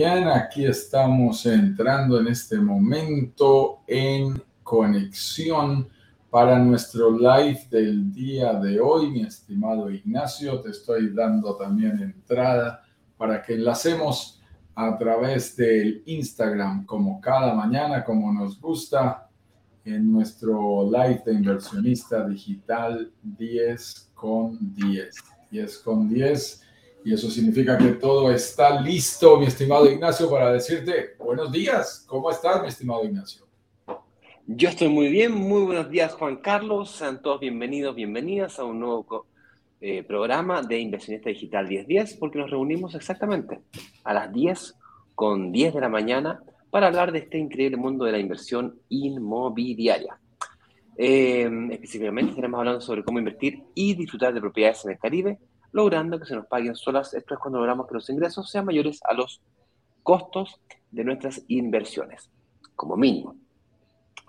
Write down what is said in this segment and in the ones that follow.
bien. Aquí estamos entrando en este momento en conexión para nuestro live del día de hoy. Mi estimado Ignacio, te estoy dando también entrada para que enlacemos a través del Instagram como cada mañana, como nos gusta, en nuestro live de inversionista digital 10 con 10. 10 con 10 y eso significa que todo está listo, mi estimado Ignacio, para decirte buenos días. ¿Cómo estás, mi estimado Ignacio? Yo estoy muy bien. Muy buenos días, Juan Carlos. Sean todos bienvenidos, bienvenidas a un nuevo eh, programa de Inversionista Digital 1010, porque nos reunimos exactamente a las 10 con 10 de la mañana para hablar de este increíble mundo de la inversión inmobiliaria. Eh, específicamente estaremos hablando sobre cómo invertir y disfrutar de propiedades en el Caribe logrando que se nos paguen solas. Esto es cuando logramos que los ingresos sean mayores a los costos de nuestras inversiones, como mínimo.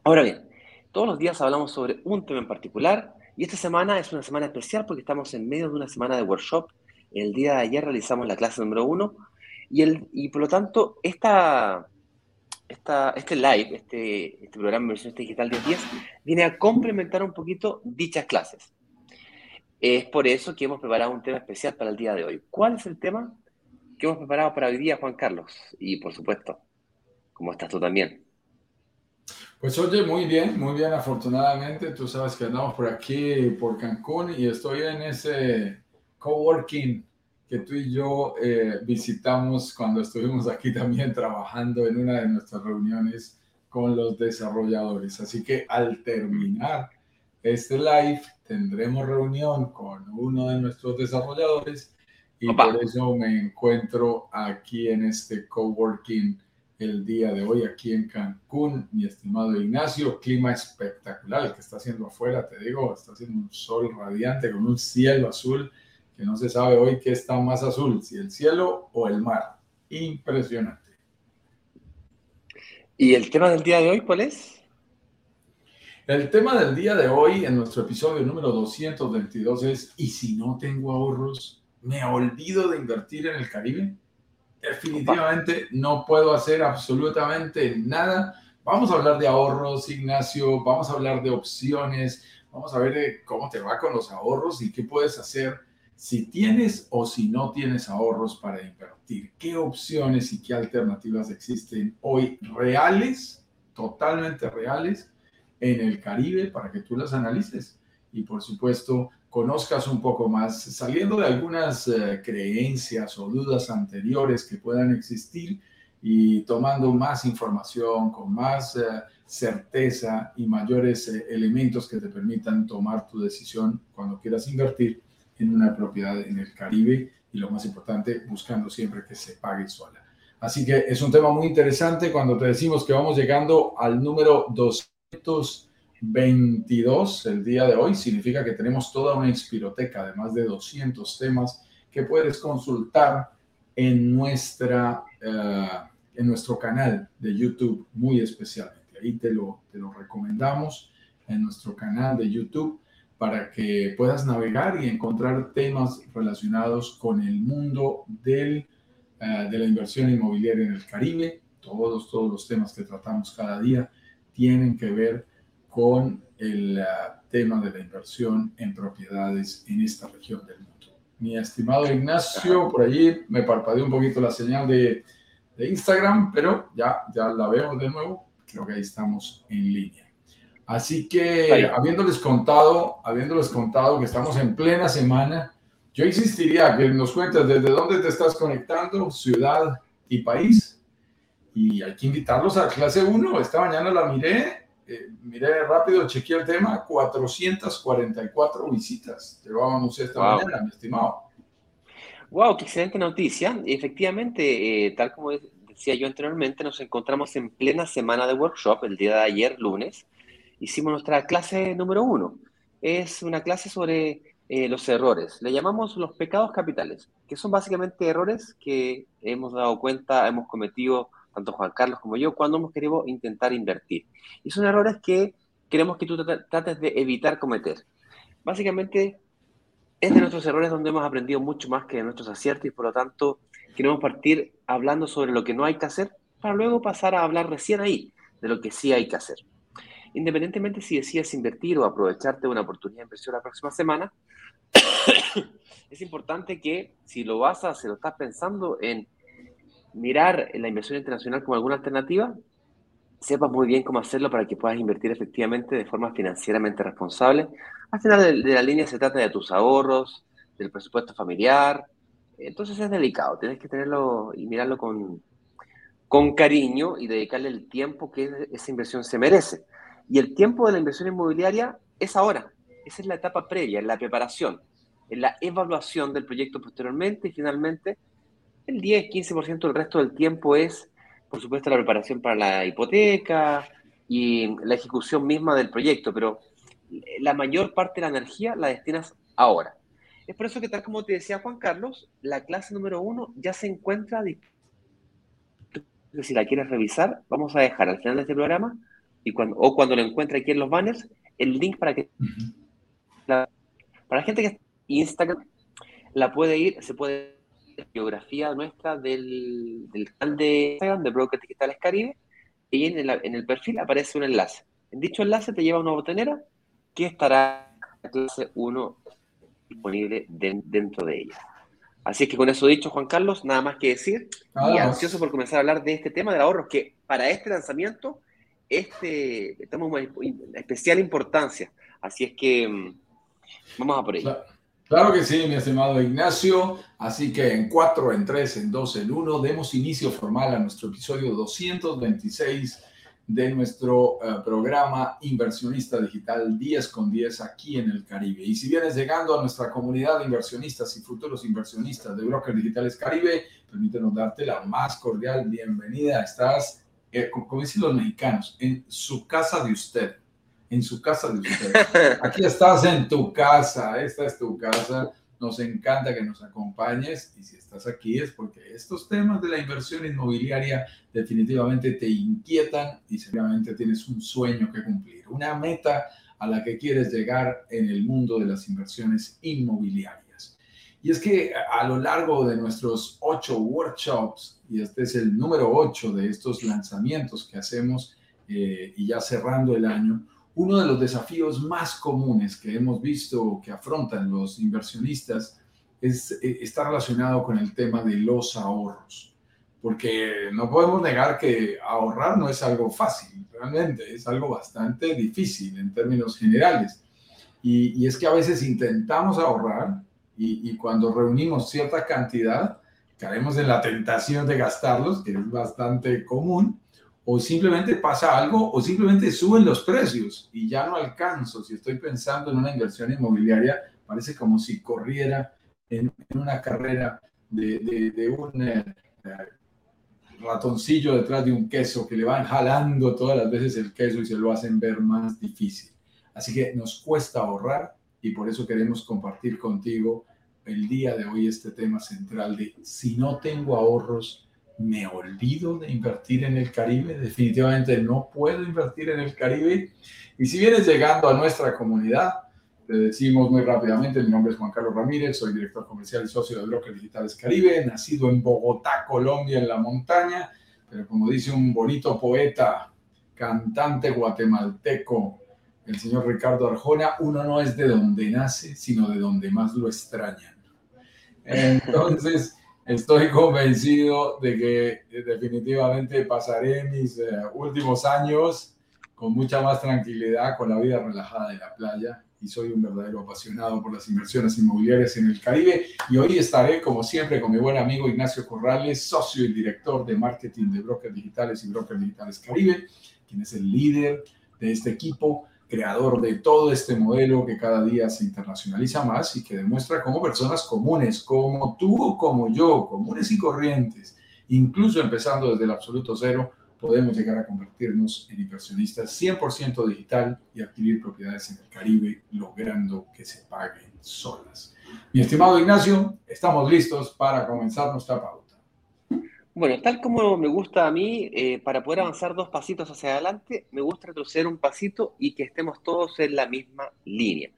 Ahora bien, todos los días hablamos sobre un tema en particular y esta semana es una semana especial porque estamos en medio de una semana de workshop. El día de ayer realizamos la clase número uno y, el, y por lo tanto esta, esta, este live, este, este programa de Inversión Digital 1010, viene a complementar un poquito dichas clases. Es por eso que hemos preparado un tema especial para el día de hoy. ¿Cuál es el tema que hemos preparado para hoy día, Juan Carlos? Y por supuesto, ¿cómo estás tú también? Pues oye, muy bien, muy bien, afortunadamente. Tú sabes que andamos por aquí, por Cancún, y estoy en ese coworking que tú y yo eh, visitamos cuando estuvimos aquí también trabajando en una de nuestras reuniones con los desarrolladores. Así que al terminar este live tendremos reunión con uno de nuestros desarrolladores y por eso me encuentro aquí en este coworking el día de hoy aquí en Cancún, mi estimado Ignacio, clima espectacular el que está haciendo afuera, te digo, está haciendo un sol radiante con un cielo azul que no se sabe hoy qué está más azul, si el cielo o el mar. Impresionante. ¿Y el tema del día de hoy cuál es? El tema del día de hoy, en nuestro episodio número 222, es, ¿y si no tengo ahorros, me olvido de invertir en el Caribe? Definitivamente no puedo hacer absolutamente nada. Vamos a hablar de ahorros, Ignacio, vamos a hablar de opciones, vamos a ver cómo te va con los ahorros y qué puedes hacer si tienes o si no tienes ahorros para invertir. ¿Qué opciones y qué alternativas existen hoy reales, totalmente reales? En el Caribe para que tú las analices y por supuesto conozcas un poco más, saliendo de algunas eh, creencias o dudas anteriores que puedan existir y tomando más información, con más eh, certeza y mayores eh, elementos que te permitan tomar tu decisión cuando quieras invertir en una propiedad en el Caribe y lo más importante, buscando siempre que se pague sola. Así que es un tema muy interesante cuando te decimos que vamos llegando al número 2 22 el día de hoy. Significa que tenemos toda una inspiroteca de más de 200 temas que puedes consultar en, nuestra, eh, en nuestro canal de YouTube muy especialmente. Ahí te lo, te lo recomendamos en nuestro canal de YouTube para que puedas navegar y encontrar temas relacionados con el mundo del, eh, de la inversión inmobiliaria en el Caribe, todos, todos los temas que tratamos cada día tienen que ver con el eh, tema de la inversión en propiedades en esta región del mundo. Mi estimado Ignacio, por allí me parpadeó un poquito la señal de, de Instagram, pero ya, ya la veo de nuevo. Creo que ahí estamos en línea. Así que habiéndoles contado, habiéndoles contado que estamos en plena semana, yo insistiría que nos cuentes desde dónde te estás conectando, ciudad y país y hay que invitarlos a clase 1. Esta mañana la miré, eh, miré rápido, chequeé el tema, 444 visitas llevábamos esta mañana, mi estimado. Wow, qué excelente noticia. Efectivamente, eh, tal como decía yo anteriormente, nos encontramos en plena semana de workshop, el día de ayer, lunes. Hicimos nuestra clase número uno. Es una clase sobre eh, los errores. Le llamamos los pecados capitales, que son básicamente errores que hemos dado cuenta, hemos cometido tanto Juan Carlos como yo, cuando hemos querido intentar invertir. Y son errores que queremos que tú trates de evitar cometer. Básicamente, es de nuestros errores donde hemos aprendido mucho más que de nuestros aciertos y por lo tanto queremos partir hablando sobre lo que no hay que hacer para luego pasar a hablar recién ahí de lo que sí hay que hacer. Independientemente si decides invertir o aprovecharte de una oportunidad de inversión la próxima semana, es importante que si lo vas a hacer o estás pensando en mirar la inversión internacional como alguna alternativa, sepas muy bien cómo hacerlo para que puedas invertir efectivamente de forma financieramente responsable. Al final de, la línea se trata de tus ahorros, del presupuesto familiar. Entonces es delicado, tienes que tenerlo y mirarlo con, con cariño y dedicarle el tiempo que esa inversión se merece. Y el tiempo de la inversión inmobiliaria es ahora. Esa es la etapa previa, en la preparación, en la evaluación del proyecto posteriormente y finalmente el 10-15% del resto del tiempo es por supuesto, la preparación para la hipoteca y la ejecución misma del proyecto, pero la mayor parte de la energía la destinas ahora. Es por eso que, tal como te decía Juan Carlos, la clase número uno ya se encuentra si la quieres revisar, vamos a dejar al final de este programa y cuando, o cuando lo encuentre aquí en los banners, el link para que para la gente que está en Instagram la puede ir, se puede biografía nuestra del, del canal de Instagram de Brokers Digitales Caribe y en el, en el perfil aparece un enlace. En dicho enlace te lleva a una botonera que estará la clase 1 disponible dentro de ella. Así es que con eso dicho, Juan Carlos, nada más que decir. y ansioso por comenzar a hablar de este tema del ahorro, que para este lanzamiento este, estamos en especial importancia. Así es que mm, vamos a por ello. Claro que sí, mi estimado Ignacio. Así que en 4, en 3, en 2, en 1, demos inicio formal a nuestro episodio 226 de nuestro uh, programa Inversionista Digital 10 con 10 aquí en el Caribe. Y si vienes llegando a nuestra comunidad de inversionistas y futuros inversionistas de Brokers Digitales Caribe, permítenos darte la más cordial bienvenida. Estás, eh, como dicen los mexicanos, en su casa de usted en su casa de usted. Aquí estás en tu casa, esta es tu casa. Nos encanta que nos acompañes y si estás aquí es porque estos temas de la inversión inmobiliaria definitivamente te inquietan y seguramente tienes un sueño que cumplir, una meta a la que quieres llegar en el mundo de las inversiones inmobiliarias. Y es que a lo largo de nuestros ocho workshops, y este es el número ocho de estos lanzamientos que hacemos eh, y ya cerrando el año, uno de los desafíos más comunes que hemos visto que afrontan los inversionistas es, eh, está relacionado con el tema de los ahorros, porque no podemos negar que ahorrar no es algo fácil, realmente es algo bastante difícil en términos generales. Y, es que a veces intentamos ahorrar y, y cuando reunimos cierta cantidad, caemos en la tentación de gastarlos, que es bastante común, o simplemente pasa algo o simplemente suben los precios y ya no alcanzo. Si estoy pensando en una inversión inmobiliaria, parece como si corriera en, una carrera de, un eh, ratoncillo detrás de un queso que le van jalando todas las veces el queso y se lo hacen ver más difícil. Así que nos cuesta ahorrar y por eso queremos compartir contigo el día de hoy este tema central de si no tengo ahorros, me olvido de invertir en el Caribe, definitivamente no puedo invertir en el Caribe. Y si vienes llegando a nuestra comunidad, te decimos muy rápidamente, mi nombre es Juan Carlos Ramírez, soy director comercial y socio de Brokers Digitales Caribe, nacido en Bogotá, Colombia, en la montaña, pero como dice un bonito poeta, cantante guatemalteco, el señor Ricardo Arjona, uno no es de donde nace, sino de donde más lo extrañan. Entonces, estoy convencido de que eh, definitivamente pasaré mis eh, últimos años con mucha más tranquilidad, con la vida relajada de la playa y soy un verdadero apasionado por las inversiones inmobiliarias en el Caribe. Y hoy estaré, como siempre, con mi buen amigo Ignacio Corrales, socio y director de marketing de Brokers Digitales y Brokers Digitales Caribe, quien es el líder de este equipo creador de todo este modelo que cada día se internacionaliza más y que demuestra cómo personas comunes, como tú o como yo, comunes y corrientes, incluso empezando desde el absoluto cero, podemos llegar a convertirnos en inversionistas 100% digital y adquirir propiedades en el Caribe, logrando que se paguen solas. Mi estimado Ignacio, estamos listos para comenzar nuestra pauta. Bueno, tal como me gusta a mí, eh, para poder avanzar dos pasitos hacia adelante, me gusta retroceder un pasito y que estemos todos en la misma línea.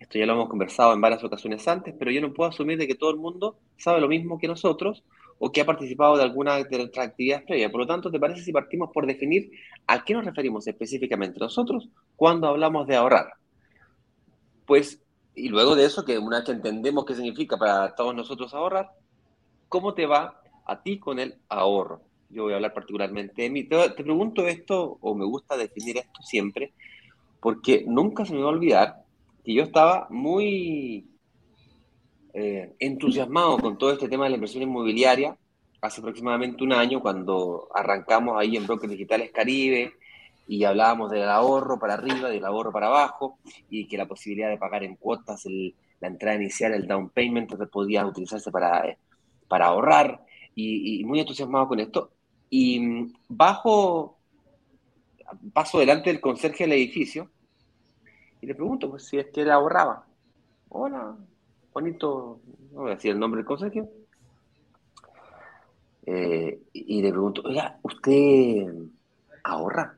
Esto ya lo hemos conversado en varias ocasiones antes, pero yo no puedo asumir de que todo el mundo sabe lo mismo que nosotros o que ha participado de alguna de nuestras actividades previas. Por lo tanto, ¿te parece si partimos por definir a qué nos referimos específicamente nosotros cuando hablamos de ahorrar? Pues, y luego de eso, que una vez que entendemos qué significa para todos nosotros ahorrar, ¿cómo te va a ti con el ahorro? Yo voy a hablar particularmente de mí. Te, pregunto esto, o me gusta definir esto siempre, porque nunca se me va a olvidar que yo estaba muy eh, entusiasmado con todo este tema de la inversión inmobiliaria hace aproximadamente un año cuando arrancamos ahí en Brokers Digitales Caribe y hablábamos del ahorro para arriba, del ahorro para abajo y que la posibilidad de pagar en cuotas la entrada inicial, el down payment, podía utilizarse para, para ahorrar y, muy entusiasmado con esto. Y mm, bajo, paso delante del conserje del edificio y le pregunto pues, si es que él ahorraba. Hola, Juanito, no voy a decir el nombre del consejo. Eh, y le pregunto, oiga, ¿usted ahorra?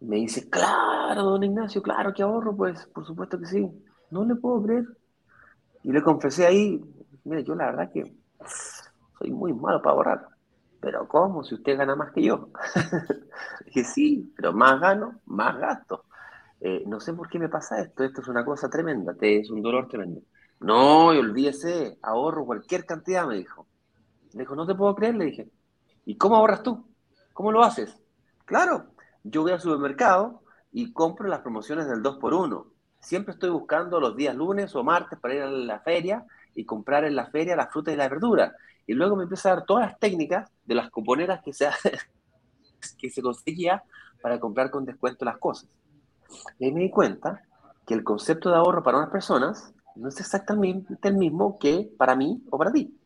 Me dice, claro, don Ignacio, claro que ahorro, pues, por supuesto que sí. No le puedo creer. Y le confesé ahí, mire, yo la verdad que soy muy malo para ahorrar. Pero ¿cómo? Si usted gana más que yo. Dije, sí, pero más gano, más gasto. Eh, no sé por qué me pasa esto, esto es una cosa tremenda, te, es un dolor tremendo. No, y olvídese, ahorro cualquier cantidad, me dijo. Le dijo, no te puedo creer, le dije. ¿Y cómo ahorras tú? ¿Cómo lo haces? Claro, yo voy al supermercado y compro las promociones del 2x1. Siempre estoy buscando los días lunes o martes para ir a la feria y comprar en la feria las frutas y la verdura. Y luego me empieza a dar todas las técnicas de las cuponeras que se, que se conseguía para comprar con descuento las cosas. Y me di cuenta que el concepto de ahorro para unas personas no es exactamente el mismo que para mí o para ti.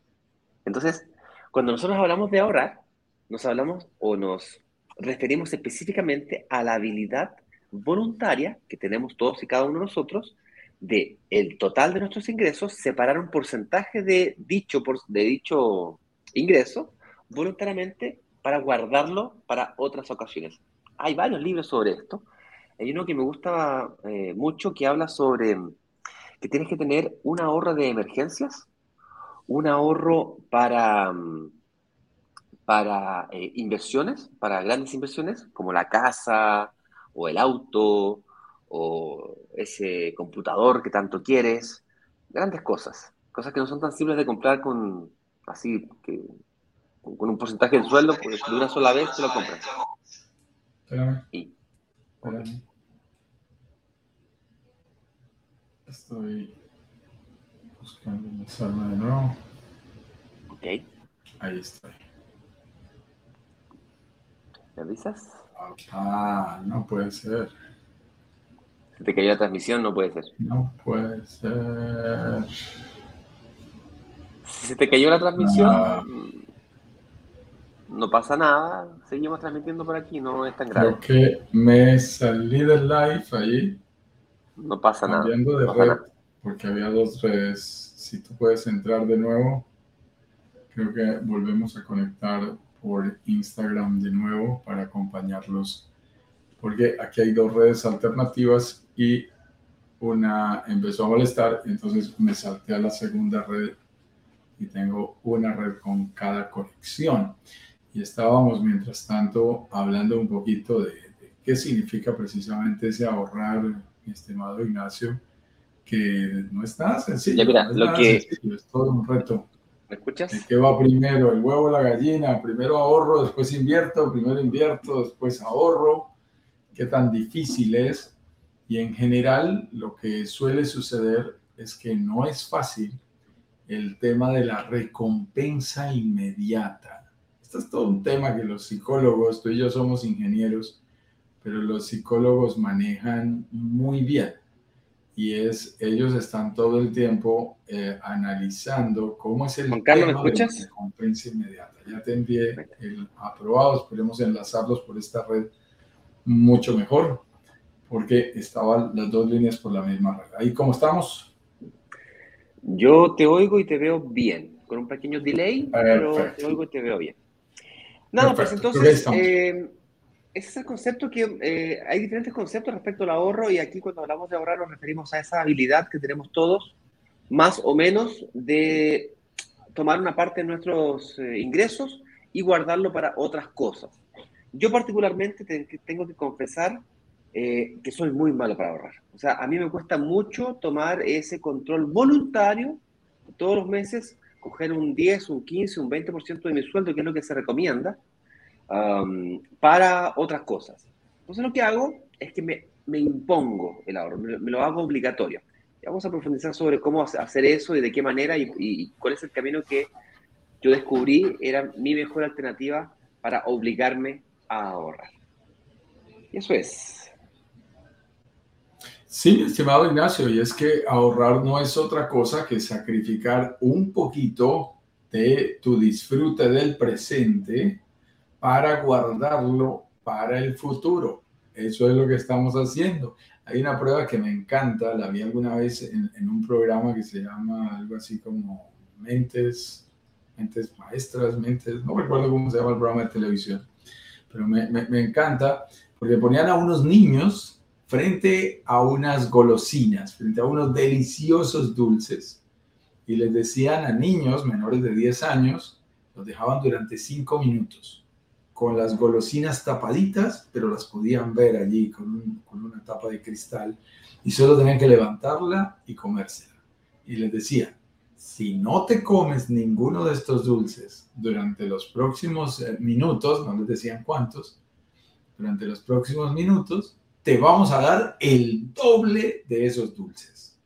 Entonces, cuando nosotros hablamos de ahorrar, nos hablamos o nos referimos específicamente a la habilidad voluntaria que tenemos todos y cada uno de nosotros de el total de nuestros ingresos, separar un porcentaje de dicho, de dicho ingreso voluntariamente para guardarlo para otras ocasiones. Hay varios libros sobre esto. Hay uno que me gusta eh, mucho que habla sobre que tienes que tener un ahorro de emergencias, un ahorro para, para eh, inversiones, para grandes inversiones, como la casa o el auto o ese computador que tanto quieres, grandes cosas, cosas que no son tan simples de comprar con así que con un porcentaje del sueldo, porque de una sola vez te lo compras. Y, Estoy buscando mi salma de nuevo. Ok. Ahí estoy. ¿Me avisas? Ah, no puede ser. Si te cayó la transmisión, no puede ser. No puede ser. Si se te cayó la transmisión, ah. no pasa nada. Seguimos transmitiendo por aquí, no es tan grave. Creo que me salí del live ahí no pasa nada. Cambiando de red, porque había dos redes. Si tú puedes entrar de nuevo, creo que volvemos a conectar por Instagram de nuevo para acompañarlos, porque aquí hay dos redes alternativas y una empezó a molestar, entonces me salté a la segunda red y tengo una red con cada conexión. Y estábamos, mientras tanto, hablando un poquito de, de qué significa precisamente ese ahorrar mi estimado Ignacio, que no es nada sencillo. Ya mira, lo que... es todo un reto. ¿Me escuchas? ¿Qué va primero? ¿El huevo o la gallina? Primero ahorro, después invierto, primero invierto, después ahorro. ¿Qué tan difícil es? Y en general lo que suele suceder es que no es fácil el tema de la recompensa inmediata. Esto es todo un tema que los psicólogos, tú y yo somos ingenieros, pero los psicólogos manejan muy bien. Y es, ellos están todo el tiempo eh, analizando cómo es el Juan Carlos, ¿me escuchas? de recompensa inmediata. Ya te envié el aprobado, esperemos enlazarlos por esta red mucho mejor, porque estaban las dos líneas por la misma red. Ahí, ¿cómo estamos? Yo te oigo y te veo bien, con un pequeño delay, pero te oigo y te veo bien. Nada, pues entonces, ese es el concepto que eh, hay diferentes conceptos respecto al ahorro y aquí cuando hablamos de ahorrar nos referimos a esa habilidad que tenemos todos, más o menos, de tomar una parte de nuestros eh, ingresos y guardarlo para otras cosas. Yo particularmente tengo que confesar eh, que soy muy malo para ahorrar. O sea, a mí me cuesta mucho tomar ese control voluntario todos los meses, coger un 10, un 15, un 20% de mi sueldo, que es lo que se recomienda, para otras cosas. Entonces lo que hago es que me, me impongo el ahorro, me, lo hago obligatorio. Y vamos a profundizar sobre cómo hacer eso y de qué manera y, y cuál es el camino que yo descubrí era mi mejor alternativa para obligarme ahorrar. Y eso es. Sí, estimado Ignacio, y es que ahorrar no es otra cosa que sacrificar un poquito de tu disfrute del presente para guardarlo para el futuro. Eso es lo que estamos haciendo. Hay una prueba que me encanta, la vi alguna vez en, un programa que se llama algo así como Mentes, Mentes Maestras, Mentes, no recuerdo cómo se llama el programa de televisión, pero me, encanta porque ponían a unos niños frente a unas golosinas, frente a unos deliciosos dulces, y les decían a niños menores de 10 años, los dejaban durante 5 minutos con las golosinas tapaditas, pero las podían ver allí con, una tapa de cristal y solo tenían que levantarla y comérsela. Y les decía, si no te comes ninguno de estos dulces durante los próximos eh, minutos, no les decían cuántos, durante los próximos minutos, te vamos a dar el doble de esos dulces.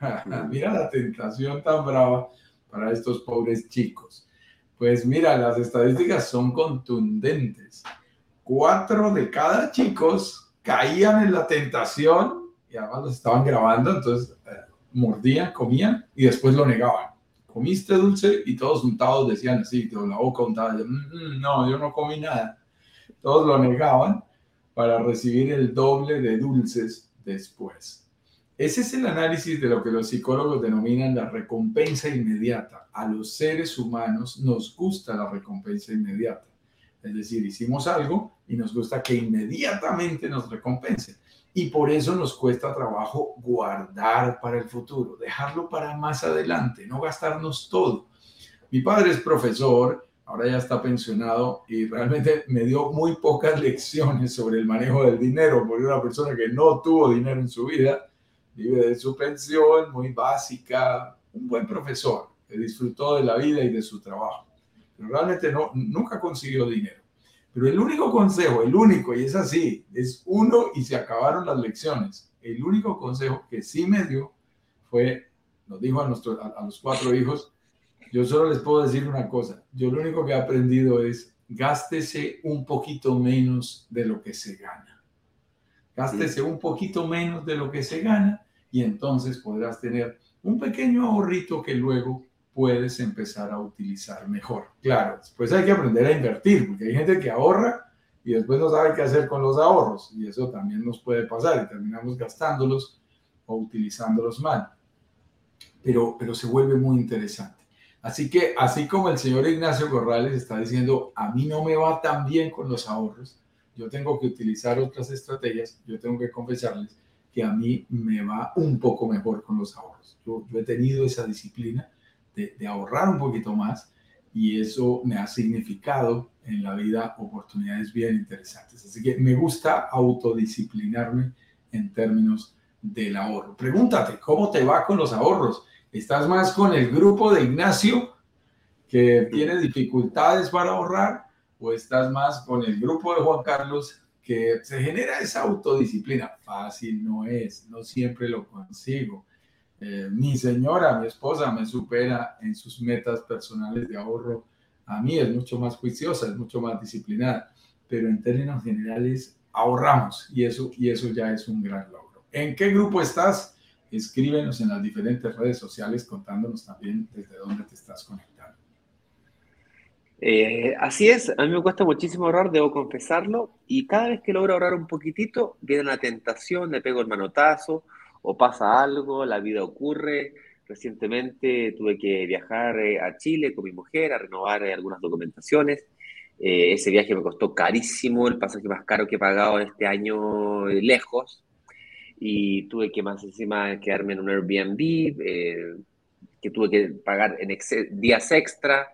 Mira la tentación tan brava para estos pobres chicos. Pues mira, las estadísticas son contundentes. Cuatro de cada chicos caían en la tentación y además los estaban grabando, entonces mordían, comían y después lo negaban. Comiste dulce y todos untados decían así, con la boca untada, mm, mm, no, yo no comí nada. Todos lo negaban para recibir el doble de dulces después. Ese es el análisis de lo que los psicólogos denominan la recompensa inmediata. A los seres humanos nos gusta la recompensa inmediata. Es decir, hicimos algo y nos gusta que inmediatamente nos recompense. Y por eso nos cuesta trabajo guardar para el futuro, dejarlo para más adelante, no gastarnos todo. Mi padre es profesor, ahora ya está pensionado y realmente me dio muy pocas lecciones sobre el manejo del dinero, porque una persona que no tuvo dinero en su vida vive de su pensión, muy básica, un buen profesor, que disfrutó de la vida y de su trabajo. Pero realmente no, nunca consiguió dinero. Pero el único consejo, el único, y es así, es uno y se acabaron las lecciones. El único consejo que sí me dio fue, nos dijo a, nuestro, a, a los cuatro hijos, yo solo les puedo decir una cosa, yo lo único que he aprendido es gástese un poquito menos de lo que se gana. Gástese un poquito menos de lo que se gana y entonces podrás tener un pequeño ahorrito que luego puedes empezar a utilizar mejor. Claro, después hay que aprender a invertir, porque hay gente que ahorra y después no sabe qué hacer con los ahorros, y eso también nos puede pasar, y terminamos gastándolos o utilizándolos mal. Pero, pero se vuelve muy interesante. Así que, así como el señor Ignacio Corrales está diciendo, a mí no me va tan bien con los ahorros, yo tengo que utilizar otras estrategias, yo tengo que confesarles que a mí me va un poco mejor con los ahorros. Yo, he tenido esa disciplina de, ahorrar un poquito más y eso me ha significado en la vida oportunidades bien interesantes. Así que me gusta autodisciplinarme en términos del ahorro. Pregúntate, ¿cómo te va con los ahorros? ¿Estás más con el grupo de Ignacio que tiene dificultades para ahorrar o estás más con el grupo de Juan Carlos que se genera esa autodisciplina. Fácil no es, no siempre lo consigo. Eh, mi señora, mi esposa, me supera en sus metas personales de ahorro. A mí es mucho más juiciosa, es mucho más disciplinada, pero en términos generales ahorramos y eso, y eso ya es un gran logro. ¿En qué grupo estás? Escríbenos en las diferentes redes sociales contándonos también desde dónde te estás conectando. Eh, así es, a mí me cuesta muchísimo ahorrar, debo confesarlo, y cada vez que logro ahorrar un poquitito, viene la tentación, le pego el manotazo, o pasa algo, la vida ocurre. Recientemente tuve que viajar eh, a Chile con mi mujer a renovar eh, algunas documentaciones, Eh, ese viaje me costó carísimo, el pasaje más caro que he pagado este año eh, lejos. Y tuve que más encima quedarme en un Airbnb, eh, que tuve que pagar en días extra,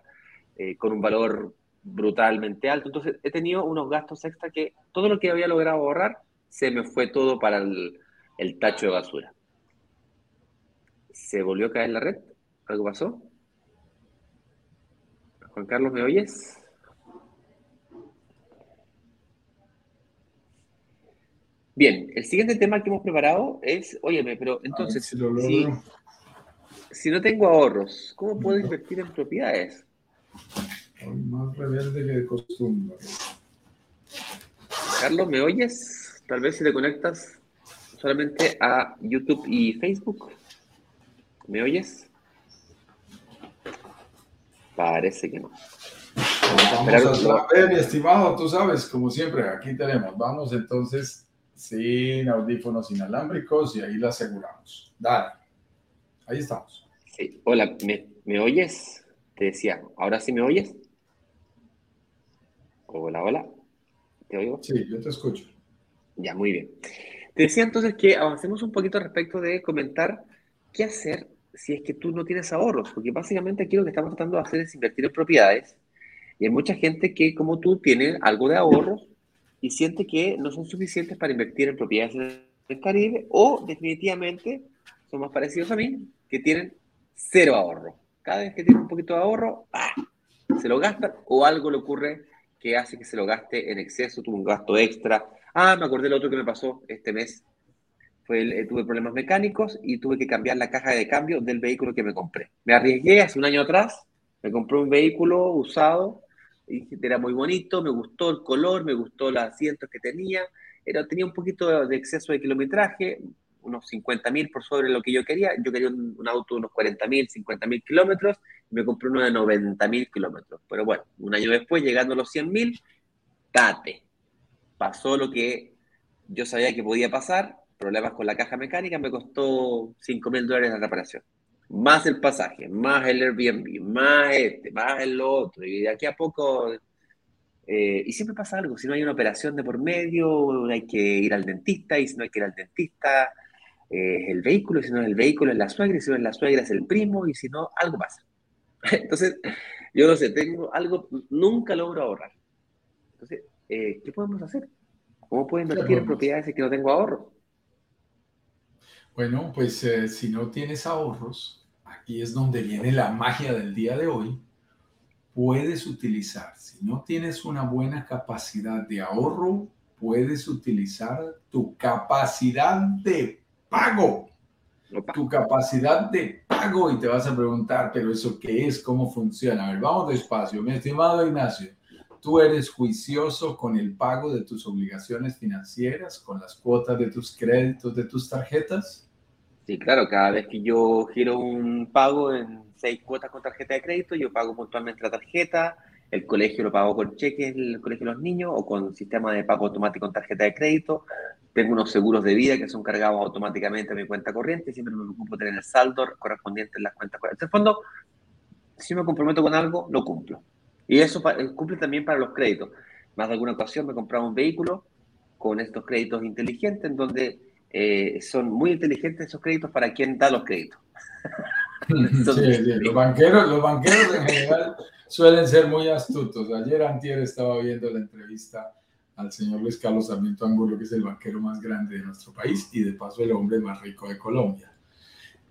con un valor brutalmente alto. Entonces he tenido unos gastos extra que todo lo que había logrado ahorrar se me fue todo para el, el tacho de basura. ¿Se volvió a caer la red? ¿Algo pasó? Juan Carlos, ¿me oyes? Bien, el siguiente tema que hemos preparado es, óyeme, pero entonces, si, no tengo ahorros, ¿cómo puedo invertir en propiedades? más rebelde que de costumbre. Carlos, ¿me oyes? Tal vez si te conectas solamente a YouTube y Facebook. ¿Me oyes? Parece que no. Vamos a ver, mi estimado, tú sabes, como siempre, aquí tenemos. Vamos entonces sin audífonos inalámbricos y ahí lo aseguramos. Dale. Ahí estamos. Sí. Hola, ¿me, oyes? Te decía, ¿ahora sí me oyes? Hola, hola. ¿Te oigo? Sí, yo te escucho. Ya, muy bien. Te decía entonces que avancemos un poquito respecto de comentar qué hacer si es que tú no tienes ahorros, porque básicamente aquí lo que estamos tratando de hacer es invertir en propiedades y hay mucha gente que, como tú, tiene algo de ahorros y siente que no son suficientes para invertir en propiedades en el Caribe o definitivamente son más parecidos a mí, que tienen cero ahorro. Cada vez que tienen un poquito de ahorro, ¡ah! se lo gastan o algo le ocurre que hace que se lo gaste en exceso, tuvo un gasto extra. Ah, me acordé lo otro que me pasó este mes. Fue eh, tuve problemas mecánicos y tuve que cambiar la caja de cambio del vehículo que me compré. Me arriesgué hace un año atrás, me compré un vehículo usado era muy bonito, me gustó el color, me gustó los asientos que tenía, era, tenía un poquito de exceso de kilometraje, unos 50 mil por sobre lo que yo quería. Yo quería un, auto de unos 40 mil, 50 mil kilómetros, y me compré uno de 90 mil kilómetros. Pero bueno, un año después, llegando a los 100 mil, tate. Pasó lo que yo sabía que podía pasar, problemas con la caja mecánica, me costó 5 mil dólares la reparación más el pasaje, más el Airbnb, más este, más el otro, y de aquí a poco... Eh, y siempre pasa algo, si no hay una operación de por medio, hay que ir al dentista, y si no hay que ir al dentista, eh, es el vehículo, y si no es el vehículo, es la suegra, y si no es la suegra, es el primo, y si no, algo pasa. Entonces, yo no sé, tengo algo, nunca logro ahorrar. Entonces, eh, ¿qué podemos hacer? ¿Cómo puedo invertir en propiedades si que no tengo ahorro? Bueno, pues si no tienes ahorros, aquí es donde viene la magia del día de hoy, puedes utilizar, si no tienes una buena capacidad de ahorro, puedes utilizar tu capacidad de pago. Tu capacidad de pago y te vas a preguntar, pero eso qué es, cómo funciona. A ver, vamos despacio. Mi estimado Ignacio, tú eres juicioso con el pago de tus obligaciones financieras, con las cuotas de tus créditos, de tus tarjetas. Sí, claro, cada vez que yo giro un pago en seis cuotas con tarjeta de crédito, yo pago puntualmente la tarjeta, el colegio lo pago con cheques, el colegio de los niños, o con sistema de pago automático con tarjeta de crédito. Tengo unos seguros de vida que son cargados automáticamente a mi cuenta corriente, siempre me preocupo tener el saldo correspondiente en las cuentas corrientes. En el fondo, si me comprometo con algo, lo cumplo. Y eso cumple también para los créditos. Más de alguna ocasión me compraba un vehículo con estos créditos inteligentes en donde eh, son muy inteligentes esos créditos para quien da los créditos. Los, banqueros, los banqueros en general suelen ser muy astutos. Ayer Antier estaba viendo la entrevista al señor Luis Carlos Sarmiento Angulo, que es el banquero más grande de nuestro país y de paso el hombre más rico de Colombia.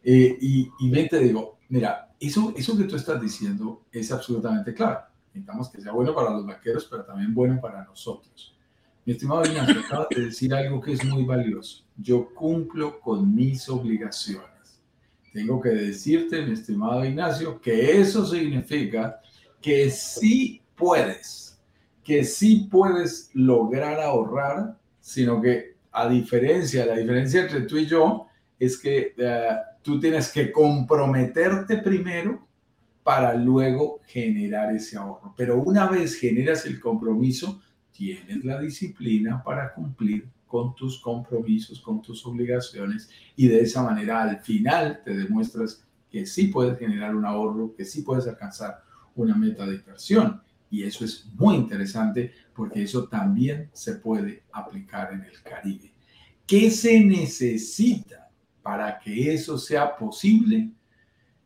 Eh, y, y bien te digo, mira, eso, eso que tú estás diciendo es absolutamente claro. Necesitamos que sea bueno para los banqueros, pero también bueno para nosotros. Mi estimado Ignacio, acaba de decir algo que es muy valioso. Yo cumplo con mis obligaciones. Tengo que decirte, mi estimado Ignacio, que eso significa que sí puedes, que sí puedes lograr ahorrar, sino que a diferencia, la diferencia entre tú y yo es que eh, tú tienes que comprometerte primero para luego generar ese ahorro. Pero una vez generas el compromiso, tienes la disciplina para cumplir con tus compromisos, con tus obligaciones y de esa manera al final te demuestras que sí puedes generar un ahorro, que sí puedes alcanzar una meta de inversión. Y eso es muy interesante porque eso también se puede aplicar en el Caribe. ¿Qué se necesita para que eso sea posible?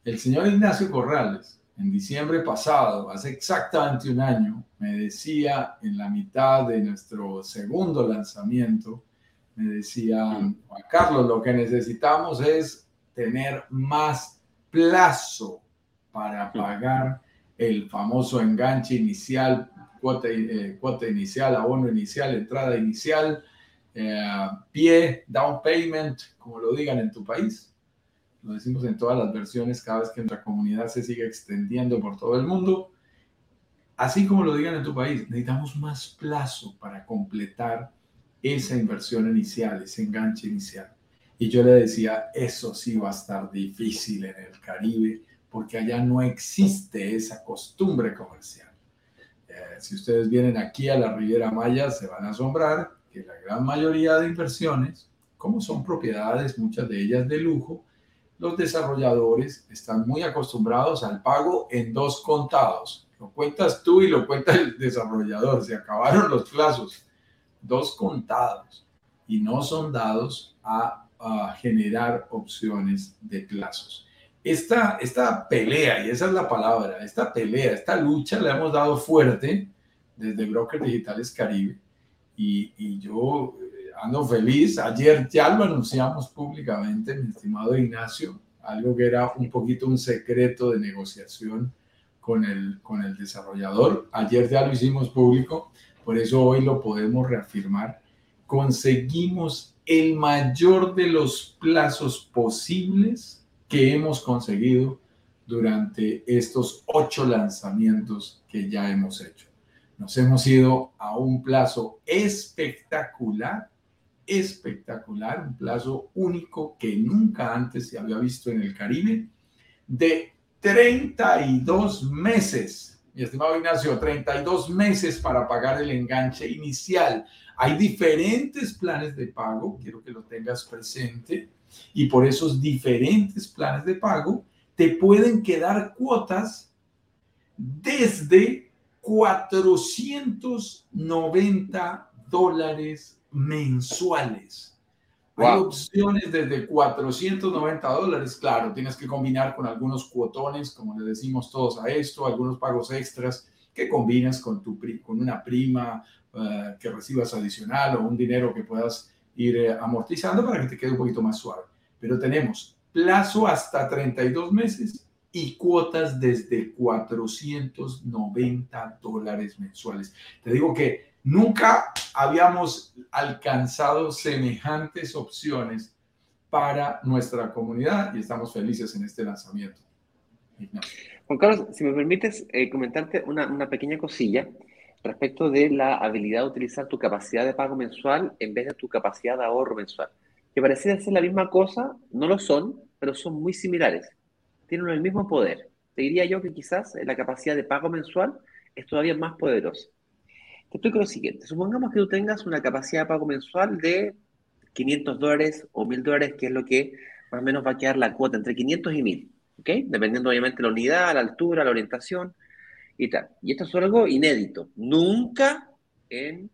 El señor Ignacio Corrales, en diciembre pasado, hace exactamente un año, me decía en la mitad de nuestro segundo lanzamiento, me decía, Juan Carlos, lo que necesitamos es tener más plazo para pagar el famoso enganche inicial, cuota, eh, cuota inicial, abono inicial, entrada inicial, eh, pie, down payment, como lo digan en tu país. Lo decimos en todas las versiones cada vez que nuestra comunidad se sigue extendiendo por todo el mundo. Así como lo digan en tu país, necesitamos más plazo para completar esa inversión inicial, ese enganche inicial. Y yo le decía, eso sí va a estar difícil en el Caribe porque allá no existe esa costumbre comercial. Eh, si ustedes vienen aquí a la Riviera Maya, se van a asombrar que la gran mayoría de inversiones, como son propiedades, muchas de ellas de lujo, los desarrolladores están muy acostumbrados al pago en dos contados. Lo cuentas tú y lo cuenta el desarrollador. Se acabaron los plazos. Dos contados. Y no son dados a, generar opciones de plazos esta, esta pelea, y esa es la palabra, esta pelea, esta lucha la hemos dado fuerte desde Brokers Digitales Caribe y, y yo ando feliz. Ayer ya lo anunciamos públicamente, mi estimado Ignacio, algo que era un poquito un secreto de negociación con el, con el desarrollador. Ayer ya lo hicimos público, por eso hoy lo podemos reafirmar. Conseguimos el mayor de los plazos posibles que hemos conseguido durante estos ocho lanzamientos que ya hemos hecho. Nos hemos ido a un plazo espectacular, espectacular, un plazo único que nunca antes se había visto en el Caribe, de 32 meses. Mi estimado Ignacio, 32 meses para pagar el enganche inicial. Hay diferentes planes de pago, quiero que lo tengas presente y por esos diferentes planes de pago te pueden quedar cuotas desde 490 dólares mensuales. Hay opciones desde 490 dólares, claro, tienes que combinar con algunos cuotones, como le decimos todos a esto, algunos pagos extras que combinas con, tu, con una prima eh, que recibas adicional o un dinero que puedas ir eh, amortizando para que te quede un poquito más suave. Pero tenemos plazo hasta 32 meses y cuotas desde 490 dólares mensuales. Te digo que nunca habíamos alcanzado semejantes opciones para nuestra comunidad y estamos felices en este lanzamiento. Juan Carlos, si me permites eh, comentarte una, una pequeña cosilla respecto de la habilidad de utilizar tu capacidad de pago mensual en vez de tu capacidad de ahorro mensual. Que pareciera ser la misma cosa, no lo son, pero son muy similares. Tienen el mismo poder. Te diría yo que quizás la capacidad de pago mensual es todavía más poderosa. Te explico lo siguiente. Supongamos que tú tengas una capacidad de pago mensual de 500 dólares o 1000 dólares, que es lo que más o menos va a quedar la cuota entre 500 y 1000. ¿Ok? Dependiendo obviamente de la unidad, la altura, la orientación y tal. Y esto es algo inédito. Nunca en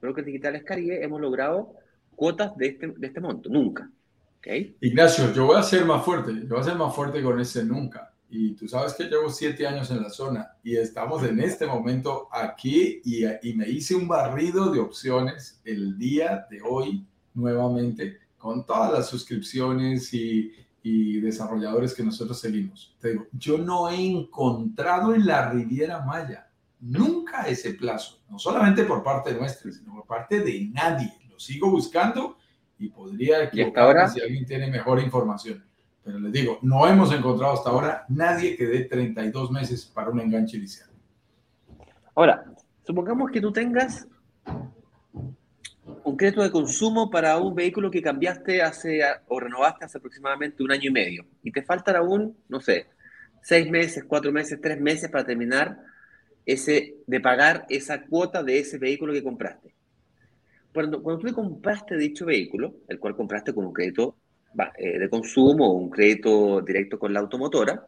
Brokers Digitales Caribe hemos logrado cuotas de este, de este monto. Nunca. ¿Okay? Ignacio, yo voy a ser más fuerte. Yo voy a ser más fuerte con ese nunca. Y tú sabes que llevo siete años en la zona y estamos en este momento aquí y, y me hice un barrido de opciones el día de hoy nuevamente con todas las suscripciones y, y desarrolladores que nosotros seguimos. Te digo, yo no he encontrado en la Riviera Maya nunca ese plazo, no solamente por parte nuestra, sino por parte de nadie. Lo sigo buscando y podría equivocarme si alguien tiene mejor información. Pero les digo, no hemos encontrado hasta ahora nadie que dé 32 meses para un enganche inicial. Ahora, supongamos que tú tengas un crédito de consumo para un vehículo que cambiaste hace o renovaste hace aproximadamente un año y medio y te faltan aún, no sé, seis meses, cuatro meses, tres meses para terminar ese, de pagar esa cuota de ese vehículo que compraste. Cuando, cuando tú compraste dicho vehículo, el cual compraste con un crédito de consumo o un crédito directo con la automotora,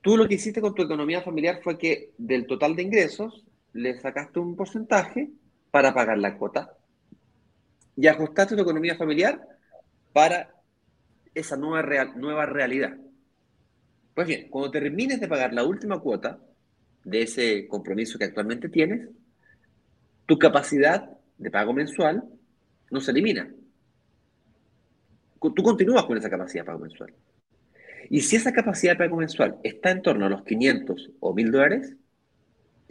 tú lo que hiciste con tu economía familiar fue que del total de ingresos le sacaste un porcentaje para pagar la cuota y ajustaste tu economía familiar para esa nueva, real, nueva realidad. Pues bien, cuando termines de pagar la última cuota de ese compromiso que actualmente tienes, tu capacidad de pago mensual no se elimina. Tú continúas con esa capacidad de pago mensual. Y si esa capacidad de pago mensual está en torno a los 500 o 1000 dólares,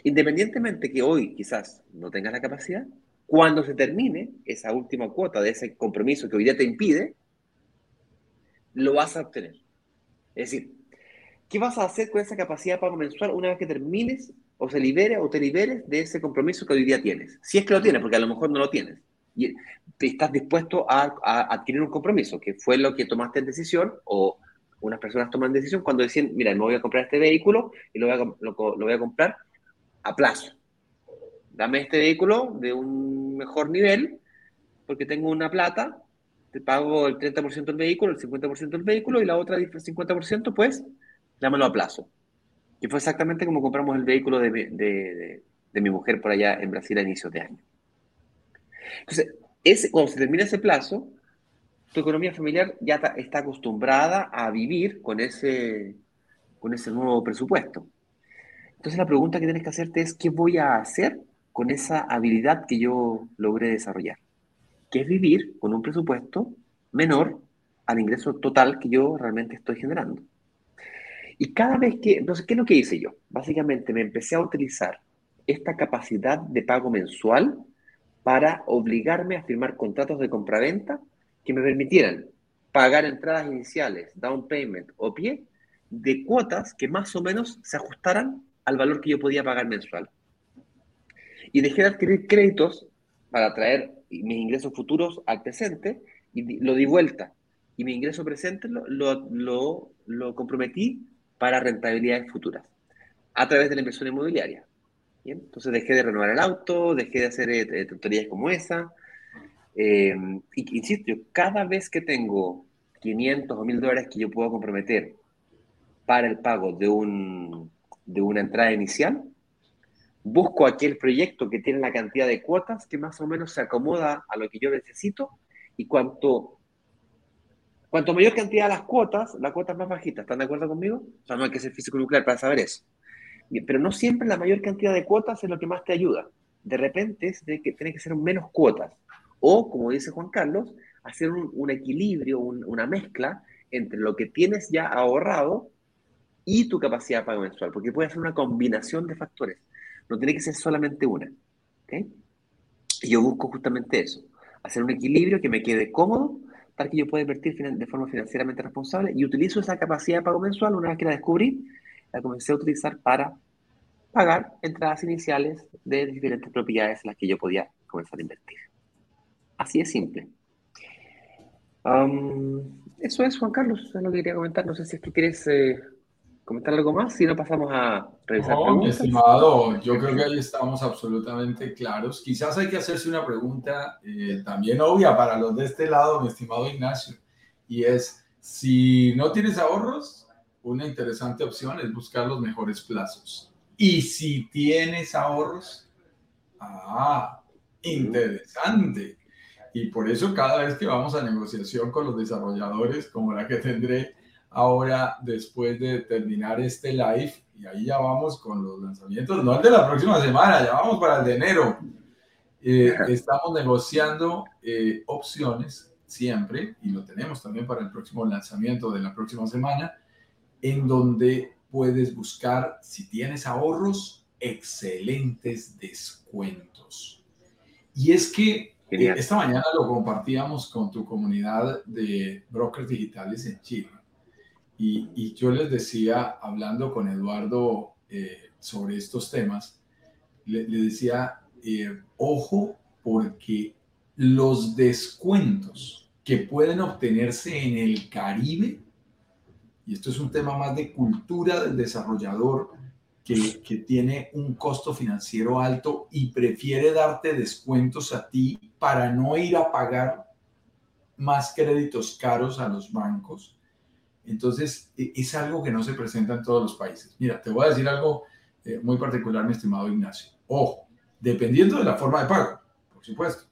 independientemente que hoy quizás no tengas la capacidad, cuando se termine esa última cuota de ese compromiso que hoy día te impide, lo vas a obtener. Es decir, ¿qué vas a hacer con esa capacidad de pago mensual una vez que termines o se libere o te liberes de ese compromiso que hoy día tienes? Si es que lo tienes, porque a lo mejor no lo tienes. Y estás dispuesto a, adquirir un compromiso, que fue lo que tomaste en decisión o unas personas toman decisión cuando deciden, mira, me voy a comprar este vehículo y lo voy a, lo voy a comprar a plazo. Dame este vehículo de un mejor nivel porque tengo una plata te pago el 30% del vehículo, el 50% del vehículo y la otra 50% pues dámelo a plazo. Que fue exactamente como compramos el vehículo de, de, de, mi mujer por allá en Brasil a inicios de año. Entonces, ese, cuando se termina ese plazo, tu economía familiar ya está acostumbrada a vivir con ese, con ese nuevo presupuesto. Entonces la pregunta que tienes que hacerte es, ¿qué voy a hacer con esa habilidad que yo logré desarrollar? que es vivir con un presupuesto menor al ingreso total que yo realmente estoy generando. Y cada vez que, entonces, ¿qué es lo que hice yo? Básicamente me empecé a utilizar esta capacidad de pago mensual para obligarme a firmar contratos de compraventa que me permitieran pagar entradas iniciales, down payment o pie, de cuotas que más o menos se ajustaran al valor que yo podía pagar mensual. Y dejé de adquirir créditos para traer mis ingresos futuros al presente y lo di vuelta. Y mi ingreso presente lo, lo, lo, comprometí para rentabilidades futuras a través de la inversión inmobiliaria. Entonces dejé de renovar el auto, dejé de hacer eh, tonterías como esa. Eh, y, insisto, cada vez que tengo 500 o 1000 dólares que yo puedo comprometer para el pago de, un, de una entrada inicial, busco aquel proyecto que tiene la cantidad de cuotas que más o menos se acomoda a lo que yo necesito y cuanto, cuanto mayor cantidad de las cuotas, la cuota es más bajita. ¿Están de acuerdo conmigo? O sea, no hay que ser físico nuclear para saber eso. Pero no siempre la mayor cantidad de cuotas es lo que más te ayuda. De repente tiene que, tiene que ser menos cuotas. O, como dice Juan Carlos, hacer un, equilibrio, una mezcla entre lo que tienes ya ahorrado y tu capacidad de pago mensual, porque puede ser una combinación de factores. No tiene que ser solamente una. Y yo busco justamente eso, hacer un equilibrio que me quede cómodo para que yo pueda invertir de forma financieramente responsable y utilizo esa capacidad de pago mensual una vez que la descubrí, la comencé a utilizar para pagar entradas iniciales de diferentes propiedades en las que yo podía comenzar a invertir. Así es simple. eso es, Juan Carlos, es lo que quería comentar. No sé si es que quieres eh, comentar algo más, si no pasamos a revisar no, Mi estimado, yo creo que ahí estamos absolutamente claros. Quizás hay que hacerse una pregunta eh, también obvia para los de este lado, mi estimado Ignacio, y es, si no tienes ahorros, una interesante opción es buscar los mejores plazos. Y si tienes ahorros, ah, interesante. Y por eso cada vez que vamos a negociación con los desarrolladores, como la que tendré, ahora después de terminar este live y ahí ya vamos con los lanzamientos, no el de la próxima semana, ya vamos para el de enero. Eh, estamos negociando eh, opciones siempre y lo tenemos también para el próximo lanzamiento de la próxima semana, en donde puedes buscar, si tienes ahorros, excelentes descuentos. Y es que esta mañana lo compartíamos con tu comunidad de brokers digitales en Chile y, yo les decía, hablando con Eduardo eh, sobre estos temas, le, decía, eh, ojo, porque los descuentos que pueden obtenerse en el Caribe, y esto es un tema más de cultura del desarrollador, que, que, tiene un costo financiero alto y prefiere darte descuentos a ti para no ir a pagar más créditos caros a los bancos Entonces, e, es algo que no se presenta en todos los países. Mira, te voy a decir algo eh, muy particular, mi estimado Ignacio. Ojo, dependiendo de la forma de pago, por supuesto.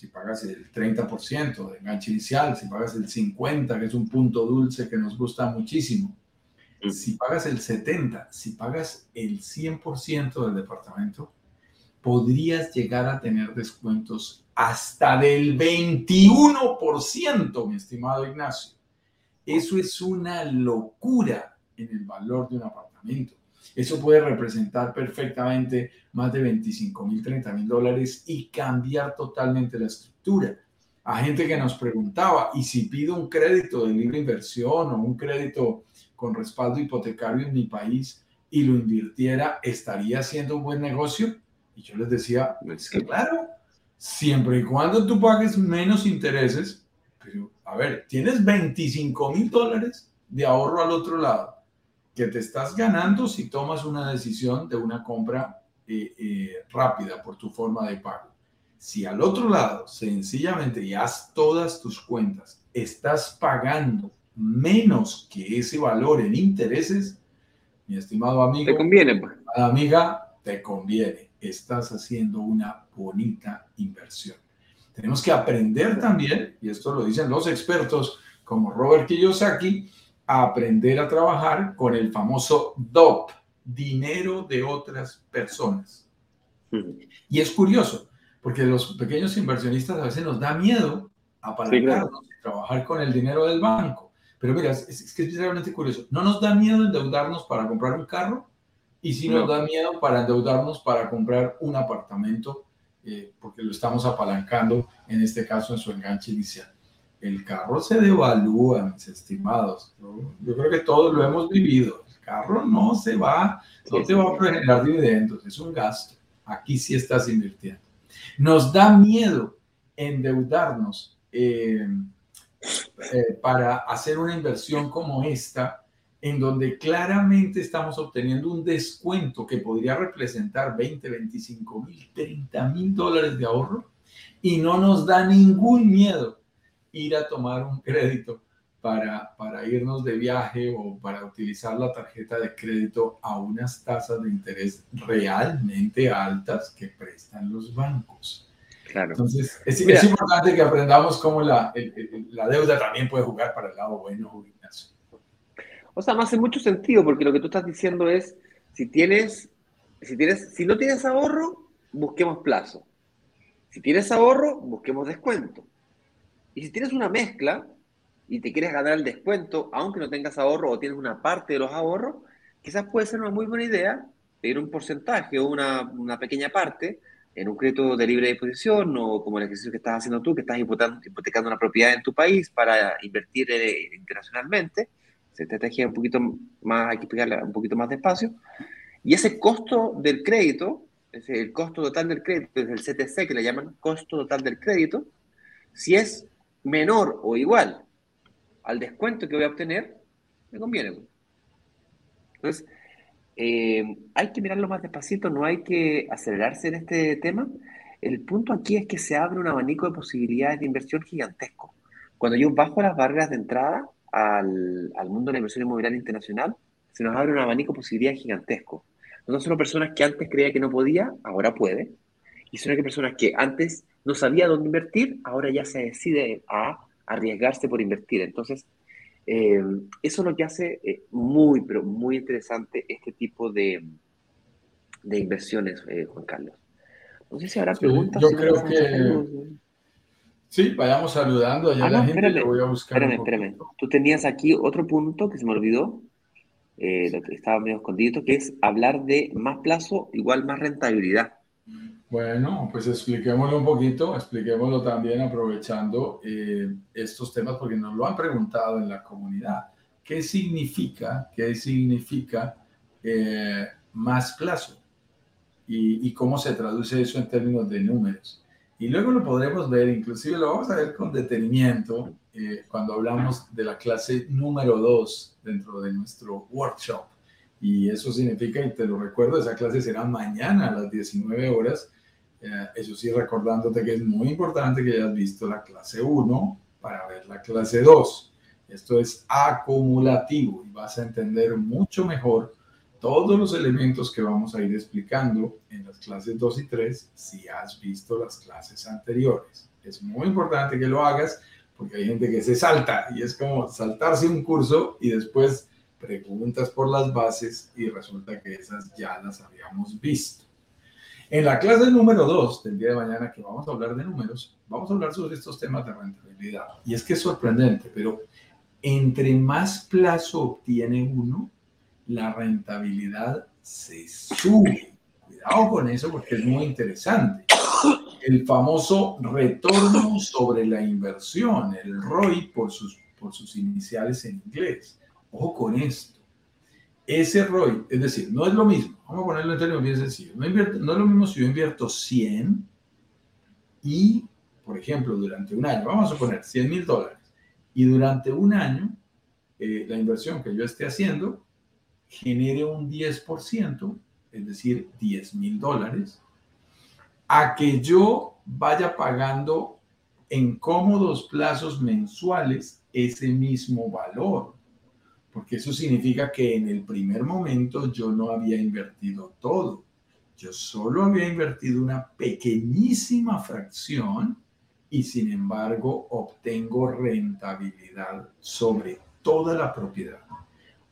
Si pagas el 30% de enganche inicial, si pagas el 50%, que es un punto dulce que nos gusta muchísimo, mm. si pagas el 70%, si pagas el 100% del departamento, podrías llegar a tener descuentos hasta del 21%, mi estimado Ignacio. Eso es una locura en el valor de un apartamento. Eso puede representar perfectamente más de 25 mil, 30 mil dólares y cambiar totalmente la estructura. A gente que nos preguntaba, ¿y si pido un crédito de libre inversión o un crédito con respaldo hipotecario en mi país y lo invirtiera, ¿estaría haciendo un buen negocio? Y yo les decía, es que claro, siempre y cuando tú pagues menos intereses, pero a ver, tienes 25 mil dólares de ahorro al otro lado que te estás ganando si tomas una decisión de una compra eh, eh, rápida por tu forma de pago. Si al otro lado, sencillamente, y haz todas tus cuentas, estás pagando menos que ese valor en intereses, mi estimado amigo, te conviene, pues. amiga, te conviene. Estás haciendo una bonita inversión. Tenemos que aprender también, y esto lo dicen los expertos como Robert Kiyosaki, a aprender a trabajar con el famoso DOP, dinero de otras personas. Y es curioso, porque los pequeños inversionistas a veces nos da miedo apalancarnos y trabajar con el dinero del banco. Pero mira, es, que es realmente curioso. No nos da miedo endeudarnos para comprar un carro y sí nos da miedo para endeudarnos para comprar un apartamento eh, porque lo estamos apalancando, en este caso en su enganche inicial el carro se devalúa, mis estimados. Yo creo que todos lo hemos vivido. El carro no se va, no te va a generar dividendos, es un gasto. Aquí sí estás invirtiendo. Nos da miedo endeudarnos eh, eh, para hacer una inversión como esta, en donde claramente estamos obteniendo un descuento que podría representar 20, 25 mil, 30 mil dólares de ahorro y no nos da ningún miedo ir a tomar un crédito para, para irnos de viaje o para utilizar la tarjeta de crédito a unas tasas de interés realmente altas que prestan los bancos. Claro. Entonces, es, es importante que aprendamos cómo la, la, deuda también puede jugar para el lado bueno, Ignacio. O sea, me hace mucho sentido porque lo que tú estás diciendo es, si tienes, si tienes, si no tienes ahorro, busquemos plazo. Si tienes ahorro, busquemos descuento. Y si tienes una mezcla y te quieres ganar el descuento, aunque no tengas ahorro o tienes una parte de los ahorros, quizás puede ser una muy buena idea pedir un porcentaje o una, una pequeña parte en un crédito de libre disposición o como el ejercicio que estás haciendo tú, que estás hipotecando, una propiedad en tu país para invertir eh, internacionalmente. Se estrategia un poquito más, hay que explicarla un poquito más despacio. Y ese costo del crédito, el costo total del crédito, es el CTC que le llaman costo total del crédito, si es menor o igual al descuento que voy a obtener, me conviene. Entonces, eh, hay que mirarlo más despacito, no hay que acelerarse en este tema. El punto aquí es que se abre un abanico de posibilidades de inversión gigantesco. Cuando yo bajo las barreras de entrada al, al mundo de la inversión inmobiliaria internacional, se nos abre un abanico de posibilidades gigantesco. No solo personas que antes creía que no podía, ahora puede. Y son que personas que antes no sabía dónde invertir, ahora ya se decide a arriesgarse por invertir. Entonces, eh, eso es lo que hace eh, muy, pero muy interesante este tipo de, de inversiones, eh, Juan Carlos. No sé si habrá preguntas. Yo creo que... Sí, vayamos saludando allá ah, la gente. Espérame, voy a buscar espérame, espérame. Tú tenías aquí otro punto que se me olvidó, lo que estaba medio escondido, que es hablar de más plazo igual más rentabilidad. Bueno, pues expliquémoslo un poquito, expliquémoslo también aprovechando eh, estos temas porque nos lo han preguntado en la comunidad. ¿Qué significa, qué significa eh, más plazo? Y, y, cómo se traduce eso en términos de números. Y luego lo podremos ver, inclusive lo vamos a ver con detenimiento eh, cuando hablamos de la clase número 2 dentro de nuestro workshop. Y eso significa, y te lo recuerdo, esa clase será mañana a las 19 horas eh, eso sí, recordándote que es muy importante que hayas visto la clase 1 para ver la clase 2. Esto es acumulativo y vas a entender mucho mejor todos los elementos que vamos a ir explicando en las clases 2 y 3 si has visto las clases anteriores. Es muy importante que lo hagas porque hay gente que se salta y es como saltarse un curso y después preguntas por las bases y resulta que esas ya las habíamos visto. En la clase número 2 del día de mañana que vamos a hablar de números, vamos a hablar sobre estos temas de rentabilidad. Y es que es sorprendente, pero entre más plazo obtiene uno, la rentabilidad se sube. Cuidado con eso porque es muy interesante. El famoso retorno sobre la inversión, el ROI por sus, por sus iniciales en inglés. Ojo con esto. Ese ROI, es decir, no es lo mismo, vamos a ponerlo en términos bien sencillos, no, es lo mismo si yo invierto 100 y, por ejemplo, durante un año, vamos a poner 100 mil dólares, y durante un año eh, la inversión que yo esté haciendo genere un 10%, es decir, 10 mil dólares, a que yo vaya pagando en cómodos plazos mensuales ese mismo valor. Porque eso significa que en el primer momento yo no había invertido todo. Yo solo había invertido una pequeñísima fracción y sin embargo obtengo rentabilidad sobre toda la propiedad.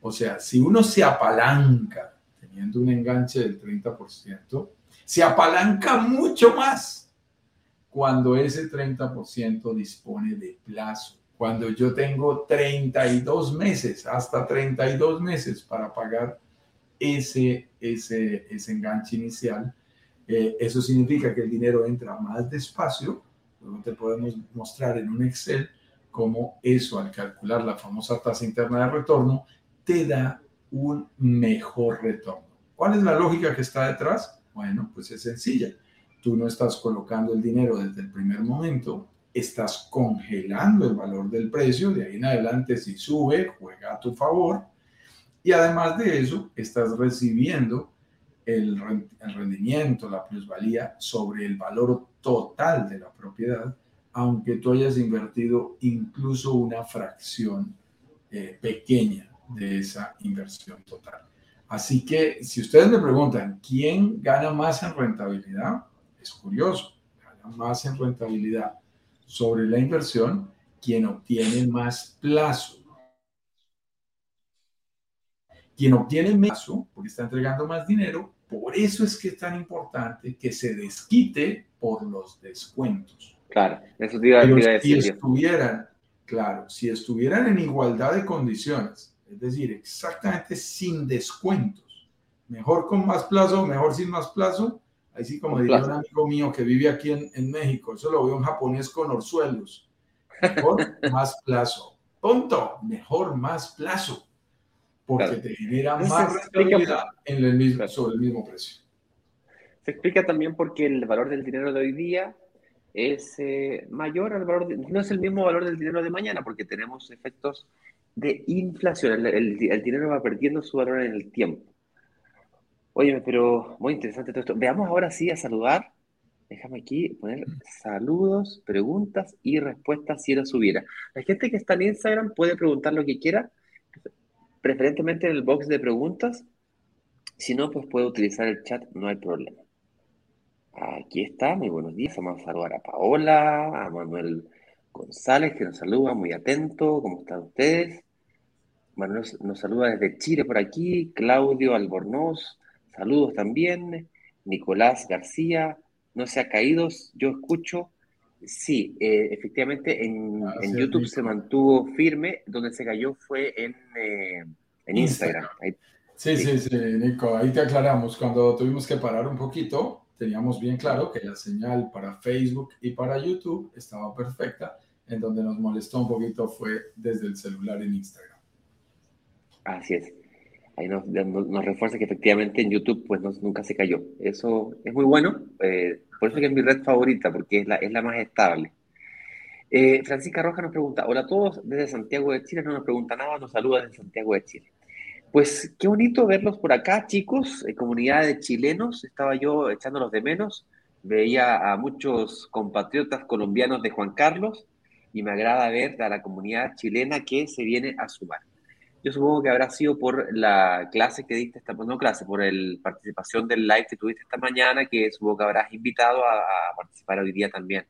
O sea, si uno se apalanca teniendo un enganche del 30%, se apalanca mucho más cuando ese 30% dispone de plazo. Cuando yo tengo 32 meses, hasta 32 meses para pagar ese, ese, ese enganche inicial, eh, eso significa que el dinero entra más despacio Luego te podemos mostrar en un Excel cómo eso al calcular la famosa tasa interna de retorno te da un mejor retorno. ¿Cuál es la lógica que está detrás? Bueno, pues es sencilla. Tú no estás colocando el dinero desde el primer momento, estás congelando el valor del precio, de ahí en adelante si sube, juega a tu favor. Y además de eso, estás recibiendo el, rendimiento, la plusvalía sobre el valor total de la propiedad, aunque tú hayas invertido incluso una fracción eh, pequeña de esa inversión total. Así que si ustedes me preguntan, ¿quién gana más en rentabilidad? Es curioso, gana más en rentabilidad sobre la inversión quien obtiene más plazo. Quien obtiene más plazo, porque está entregando más dinero, por eso es que es tan importante que se desquite por los descuentos. Claro, eso te iba, a decir. Si estuvieran, claro, si estuvieran en igualdad de condiciones, es decir, exactamente sin descuentos, mejor con más plazo, mejor sin más plazo, ahí sí como diría un amigo mío que vive aquí en, en México, eso lo veo en japonés con orzuelos, mejor más plazo, punto, mejor más plazo porque te genera más rentabilidad en el mismo, sobre el mismo precio. Se explica también porque el valor del dinero de hoy día es eh, mayor al valor, no es el mismo valor del dinero de mañana, porque tenemos efectos de inflación. El, dinero va perdiendo su valor en el tiempo. Oye, pero muy interesante todo esto. Veamos ahora sí a saludar. Déjame aquí poner saludos, preguntas y respuestas si lo subiera. La gente que está en Instagram puede preguntar lo que quiera preferentemente en el box de preguntas. Si no, pues puede utilizar el chat, no hay problema. Aquí está, muy buenos días. Vamos a saludar a Paola, a Manuel González, que nos saluda, muy atento. ¿Cómo están ustedes? Manuel nos saluda desde Chile por aquí. Claudio Albornoz, saludos también. Nicolás García, no se ha caído, yo escucho. Sí, eh, efectivamente en, YouTube se mantuvo firme, donde se cayó fue en, eh, Instagram. sí, sí, sí, Nico, ahí te aclaramos. Cuando tuvimos que parar un poquito, teníamos bien claro que la señal para Facebook y para YouTube estaba perfecta. En donde nos molestó un poquito fue desde el celular en Instagram. Así es. Ahí nos, refuerza que efectivamente en YouTube pues nunca se cayó. Eso es muy bueno. Eh, por eso que es mi red favorita, porque es la, más estable. Eh, Francisca Roja nos pregunta, hola a todos desde Santiago de Chile, no nos pregunta nada, nos saluda desde Santiago de Chile. Pues qué bonito verlos por acá, chicos, en comunidad de chilenos, estaba yo echándolos de menos, veía a muchos compatriotas colombianos de Juan Carlos y me agrada ver a la comunidad chilena que se viene a sumar. Yo supongo que habrá sido por la clase que diste esta, no clase, por la participación del live que tuviste esta mañana, que supongo que habrás invitado a, a participar hoy día también.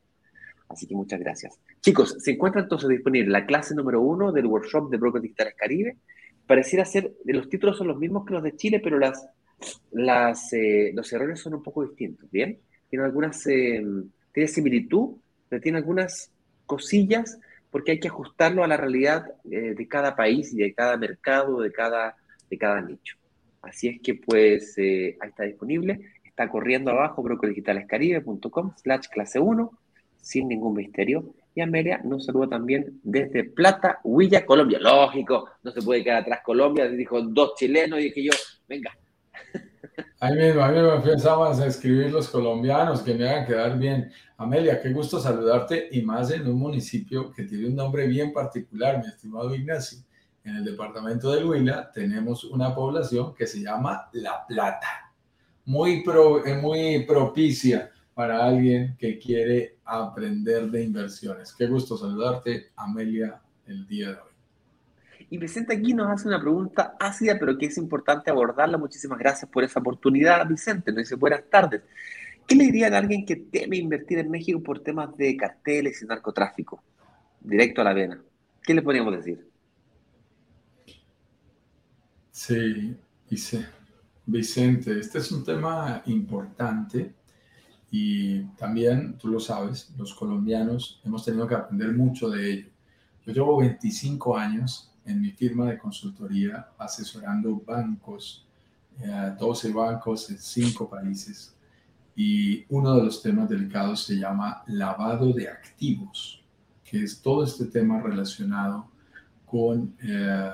Así que muchas gracias. Chicos, se encuentra entonces disponible la clase número uno del workshop de Brokers Digitales Caribe. Pareciera ser, los títulos son los mismos que los de Chile, pero las, las, eh, los errores son un poco distintos, ¿bien? Tiene algunas, eh, tiene similitud, pero tiene algunas cosillas porque hay que ajustarlo a la realidad eh, de cada país y de cada mercado, de cada, de cada nicho. Así es que pues ahí está disponible, está corriendo abajo brokerdigitalescaribe.com slash clase 1 sin ningún misterio. Y Amelia nos saluda también desde Plata, Huilla, Colombia. Lógico, no se puede quedar atrás Colombia. Dijo dos chilenos y dije yo, venga. Ahí mismo, a mí me empezamos a escribir los colombianos que me hagan quedar bien. Amelia, qué gusto saludarte y más en un municipio que tiene un nombre bien particular, mi estimado Ignacio. En el departamento de Huila tenemos una población que se llama La Plata, muy, pro, eh, muy propicia para alguien que quiere aprender de inversiones. Qué gusto saludarte, Amelia, el día de hoy. Y Vicente aquí nos hace una pregunta ácida, pero que es importante abordarla. Muchísimas gracias por esa oportunidad, Vicente. Nos dice buenas tardes. ¿Qué le diría a alguien que teme invertir en México por temas de carteles y narcotráfico? Directo a la vena. ¿Qué le podríamos decir? Sí, dice Vicente, este es un tema importante y también, tú lo sabes, los colombianos hemos tenido que aprender mucho de ello. Yo llevo 25 años en mi firma de consultoría asesorando bancos, 12 eh, bancos en 5 países. Y uno de los temas delicados se llama lavado de activos, que es todo este tema relacionado con eh,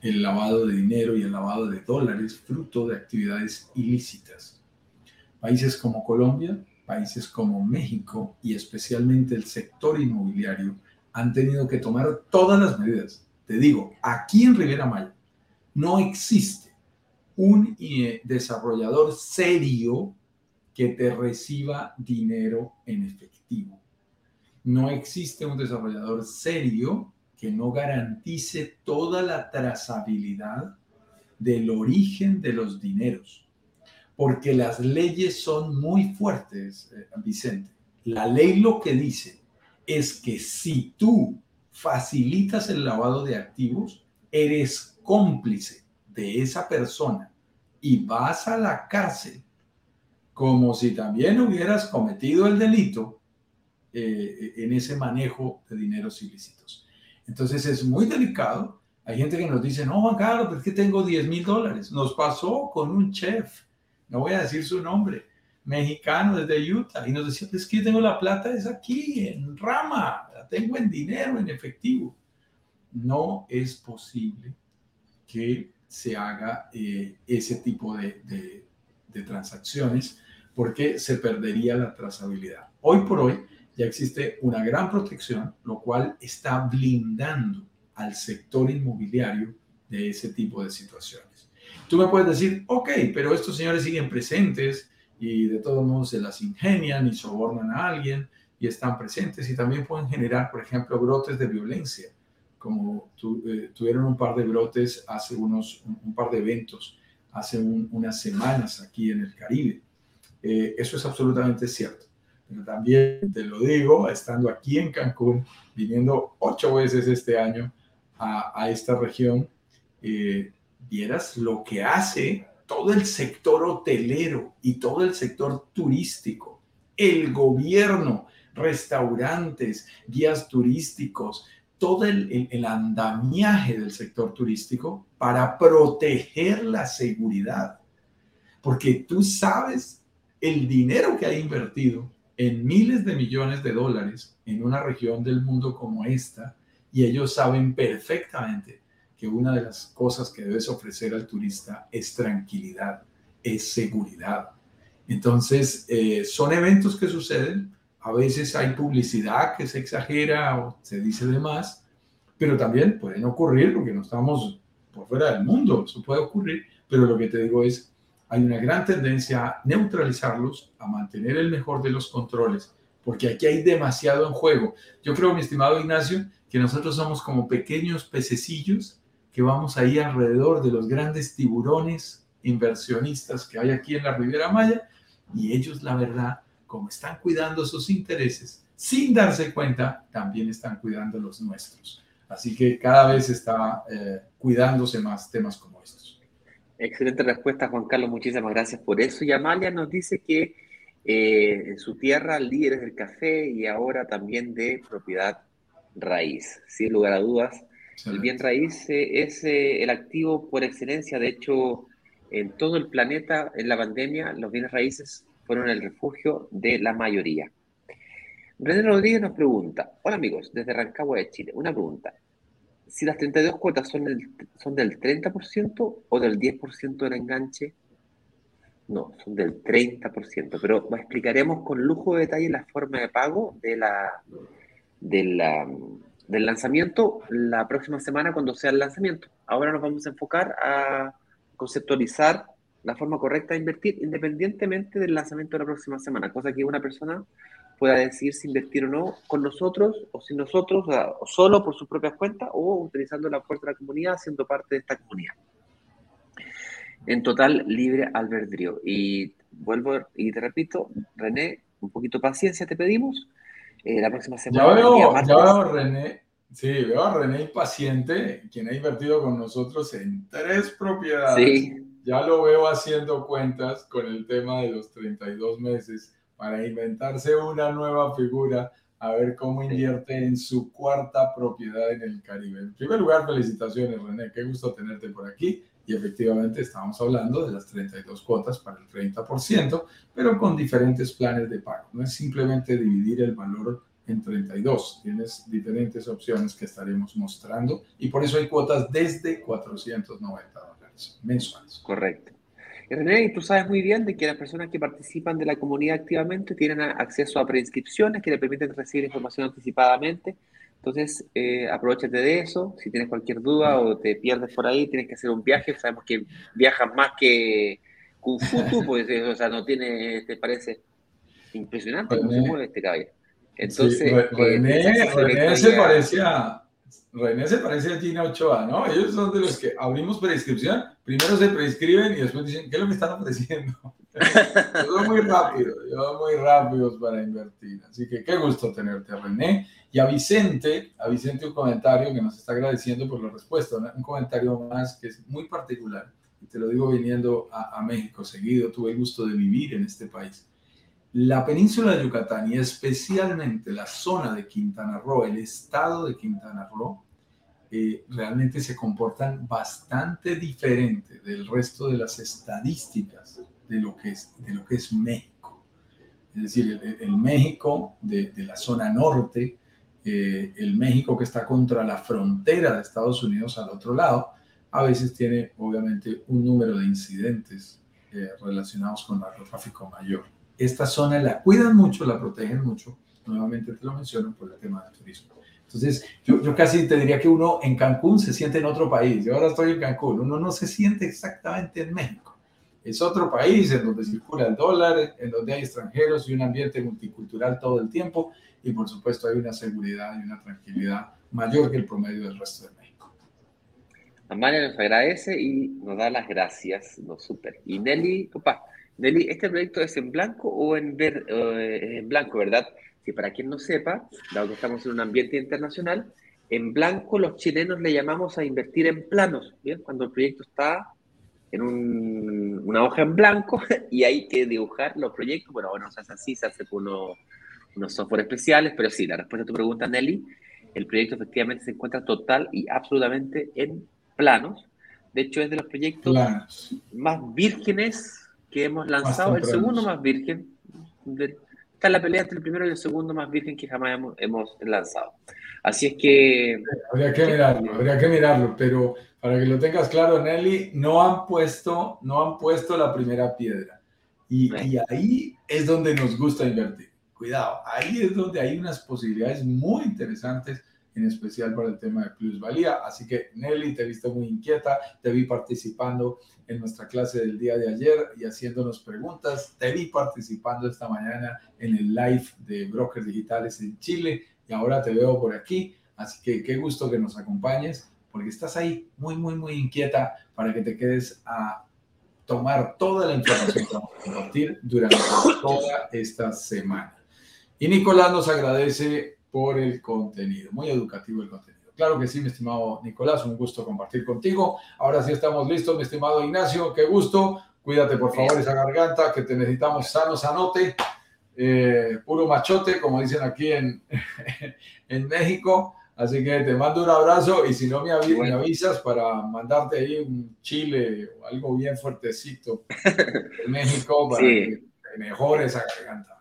el lavado de dinero y el lavado de dólares, fruto de actividades ilícitas. Países como Colombia países como México y especialmente el sector inmobiliario han tenido que tomar todas las medidas. Te digo, aquí en Riviera Maya no existe un eh, desarrollador serio que te reciba dinero en efectivo. No existe un desarrollador serio que no garantice toda la trazabilidad del origen de los dineros porque las leyes son muy fuertes, eh, Vicente. La ley lo que dice es que si tú facilitas el lavado de activos, eres cómplice de esa persona y vas a la cárcel como si también hubieras cometido el delito eh, en ese manejo de dineros ilícitos. Entonces es muy delicado. Hay gente que nos dice, no, Juan Carlos, es que tengo 10 mil dólares. Nos pasó con un chef no voy a decir su nombre, mexicano desde Utah, y nos decía, es que tengo la plata, es aquí, en rama, la tengo en dinero, en efectivo. No es posible que se haga eh, ese tipo de, de transacciones porque se perdería la trazabilidad. Hoy por hoy ya existe una gran protección, lo cual está blindando al sector inmobiliario de ese tipo de situaciones. Tú me puedes decir, ok, pero estos señores siguen presentes y de todos modos se las ingenian y sobornan a alguien y están presentes y también pueden generar, por ejemplo, brotes de violencia, como eh, tuvieron un par de brotes hace unos, un, par de eventos hace unas semanas aquí en el Caribe. Eh, eso es absolutamente cierto. Pero también te lo digo, estando aquí en Cancún, viniendo ocho veces este año a, esta región, eh, vieras lo que hace todo el sector hotelero y todo el sector turístico, el gobierno, restaurantes, guías turísticos, todo el, andamiaje del sector turístico para proteger la seguridad. Porque tú sabes el dinero que ha invertido en miles de millones de dólares en una región del mundo como esta, y ellos saben perfectamente que una de las cosas que debes ofrecer al turista es tranquilidad, es seguridad. Entonces, eh, son eventos que suceden, a veces hay publicidad que se exagera o se dice de más, pero también pueden ocurrir porque no estamos por fuera del mundo, eso puede ocurrir, pero lo que te digo es, hay una gran tendencia a neutralizarlos, a mantener el mejor de los controles porque aquí hay demasiado en juego. Yo creo, mi estimado Ignacio, que nosotros somos como pequeños pececillos que vamos ahí alrededor de los grandes tiburones inversionistas que hay aquí en la Riviera Maya y ellos, la verdad, como están cuidando sus intereses, sin darse cuenta, también están cuidando los nuestros. Así que cada vez está eh, cuidándose más temas como estos. Excelente respuesta, Juan Carlos. Muchísimas gracias por eso. Y Amalia nos dice que eh, en su tierra, líderes del café y ahora también de propiedad raíz. Sin lugar a dudas, el bien raíz es el activo por excelencia. De hecho, en todo el planeta, en la pandemia, los bienes raíces fueron el refugio de la mayoría. René Rodríguez nos pregunta, hola amigos, desde Rancagua de Chile, una pregunta. Si las 32 cuotas son, son del 30% o del 10% del enganche, no, son del 30%, pero explicaremos con lujo de detalle la forma de pago de la, del lanzamiento la próxima semana cuando sea el lanzamiento. Ahora nos vamos a enfocar a conceptualizar la forma correcta de invertir independientemente del lanzamiento de la próxima semana, cosa que una persona pueda decidir si invertir o no con nosotros o sin nosotros, o, solo por sus propias cuentas o utilizando la fuerza de la comunidad, siendo parte de esta comunidad. En total, libre albedrío. Y vuelvo y te repito, René, un poquito de paciencia te pedimos. Eh, la próxima semana. Ya veo, ya veo René, sí, veo a René impaciente, quien ha invertido con nosotros en tres propiedades. Sí. Ya lo veo haciendo cuentas con el tema de los 32 meses para inventarse una nueva figura, a ver cómo invierte en su cuarta propiedad en el Caribe. En primer lugar, felicitaciones, René, qué gusto tenerte por aquí. Y efectivamente estamos hablando de las 32 cuotas para el 30%, pero con diferentes planes de pago. No es simplemente dividir el valor en 32. Tienes diferentes opciones que estaremos mostrando y por eso hay cuotas desde 490 dólares mensuales. Correcto. René, tú sabes muy bien de que las personas que participan de la comunidad activamente tienen acceso a preinscripciones que le permiten recibir información anticipadamente. Entonces, eh, aprovechate de eso. Si tienes cualquier duda o te pierdes por ahí, tienes que hacer un viaje. Sabemos que viajas más que Kung Fu, pues, eh, o sea, no tiene, te parece impresionante cómo se mueve este cabello. Entonces, eh, René, René se parecía René se parece a Gina Ochoa, ¿no? Ellos son de los que abrimos prescripción, primero se prescriben y después dicen, ¿qué es lo que están ofreciendo? son muy rápidos, son muy rápidos para invertir. Así que qué gusto tenerte, René. Y a Vicente, a Vicente un comentario que nos está agradeciendo por la respuesta, un comentario más que es muy particular. Y te lo digo viniendo a, a México seguido, tuve el gusto de vivir en este país. La península de Yucatán y especialmente la zona de Quintana Roo, el estado de Quintana Roo, eh, realmente se comportan bastante diferente del resto de las estadísticas de lo que es, de lo que es México. Es decir, el, México de, la zona norte, eh, el México que está contra la frontera de Estados Unidos al otro lado, a veces tiene obviamente un número de incidentes eh, relacionados con narcotráfico mayor esta zona la cuidan mucho, la protegen mucho. Nuevamente te lo menciono por el tema del turismo. Entonces, yo, yo, casi te diría que uno en Cancún se siente en otro país. Yo ahora estoy en Cancún, uno no se siente exactamente en México. Es otro país en donde circula el dólar, en donde hay extranjeros y un ambiente multicultural todo el tiempo. Y por supuesto hay una seguridad y una tranquilidad mayor que el promedio del resto de México. Amalia nos agradece y nos da las gracias. No, súper. Y Nelly, opa, Deli, ¿este proyecto es en blanco o en, ver, en blanco, verdad? Si para quien no sepa, dado que estamos en un ambiente internacional, en blanco los chilenos le llamamos a invertir en planos, ¿bien? Cuando el proyecto está en una hoja en blanco y hay que dibujar los proyectos. Bueno, bueno, se hace así, se hace con unos software especiales, pero sí, la respuesta a tu pregunta, Nelly, el proyecto efectivamente se encuentra total y absolutamente en planos. De hecho, es de los proyectos más vírgenes que hemos lanzado, el segundo más virgen. Está la pelea entre el primero y el segundo más virgen que jamás hemos, lanzado. Así es que... Habría que mirarlo, habría que mirarlo, pero para que lo tengas claro, Nelly, no han puesto, no han puesto la primera piedra. Y, y ahí es donde nos gusta invertir. Cuidado, ahí es donde hay unas posibilidades muy interesantes en especial para el tema de plusvalía. Así que Nelly, te he muy inquieta, te vi participando en nuestra clase del día de ayer y haciéndonos preguntas, te vi participando esta mañana en el live de Brokers Digitales en Chile y ahora te veo por aquí. Así que qué gusto que nos acompañes porque estás ahí muy, muy, muy inquieta para que te quedes a tomar toda la información que vamos a compartir durante toda esta semana. Y Nicolás nos agradece por el contenido, muy educativo el contenido. Claro que sí, mi estimado Nicolás, un gusto compartir contigo. Ahora sí estamos listos, mi estimado Ignacio, qué gusto. Cuídate por favor esa garganta que te necesitamos sano, sanote, eh, puro machote, como dicen aquí en, en México. Así que te mando un abrazo y si no me, avisas para mandarte ahí un chile o algo bien fuertecito de México para que mejore esa garganta.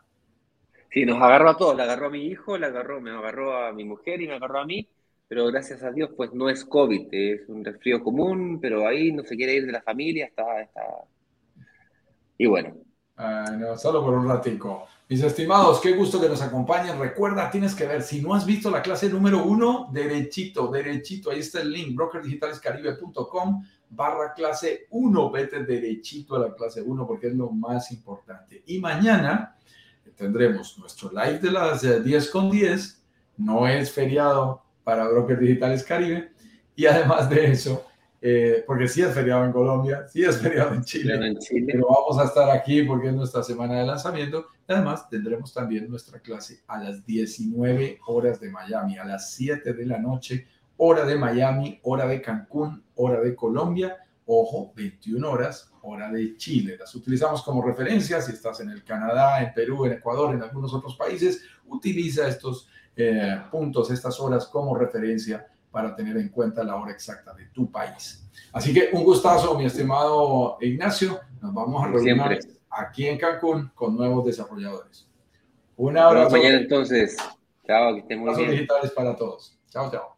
Sí, nos agarró a todos, le agarró a mi hijo, le agarró, me agarró a mi mujer y me agarró a mí, pero gracias a Dios pues no es COVID, es un resfrío común, pero ahí no se quiere ir de la familia, está, está... Y bueno. Ah, no, solo por un ratico. Mis estimados, qué gusto que nos acompañen. Recuerda, tienes que ver, si no has visto la clase número uno, derechito, derechito, ahí está el link, brokerdigitalescaribe.com barra clase 1, vete derechito a la clase 1 porque es lo más importante. Y mañana tendremos nuestro live de las 10 con 10, no es feriado para Brokers Digitales Caribe, y además de eso, eh, porque sí es feriado en Colombia, sí es feriado en Chile, pero vamos a estar aquí porque es nuestra semana de lanzamiento. Además, tendremos también nuestra clase a las 19 horas de Miami, a las 7 de la noche, hora de Miami, hora de Cancún, hora de Colombia, ojo, 21 horas, hora de Chile. Las utilizamos como referencia si estás en el Canadá, en Perú, en Ecuador, en algunos otros países, utiliza estos eh, puntos, estas horas como referencia para tener en cuenta la hora exacta de tu país. Así que un gustazo, mi estimado Ignacio. Nos vamos a reunir aquí en Cancún con nuevos desarrolladores. Un abrazo. mañana entonces. Chao, que estén muy bien. digitales para todos. Chao, chao.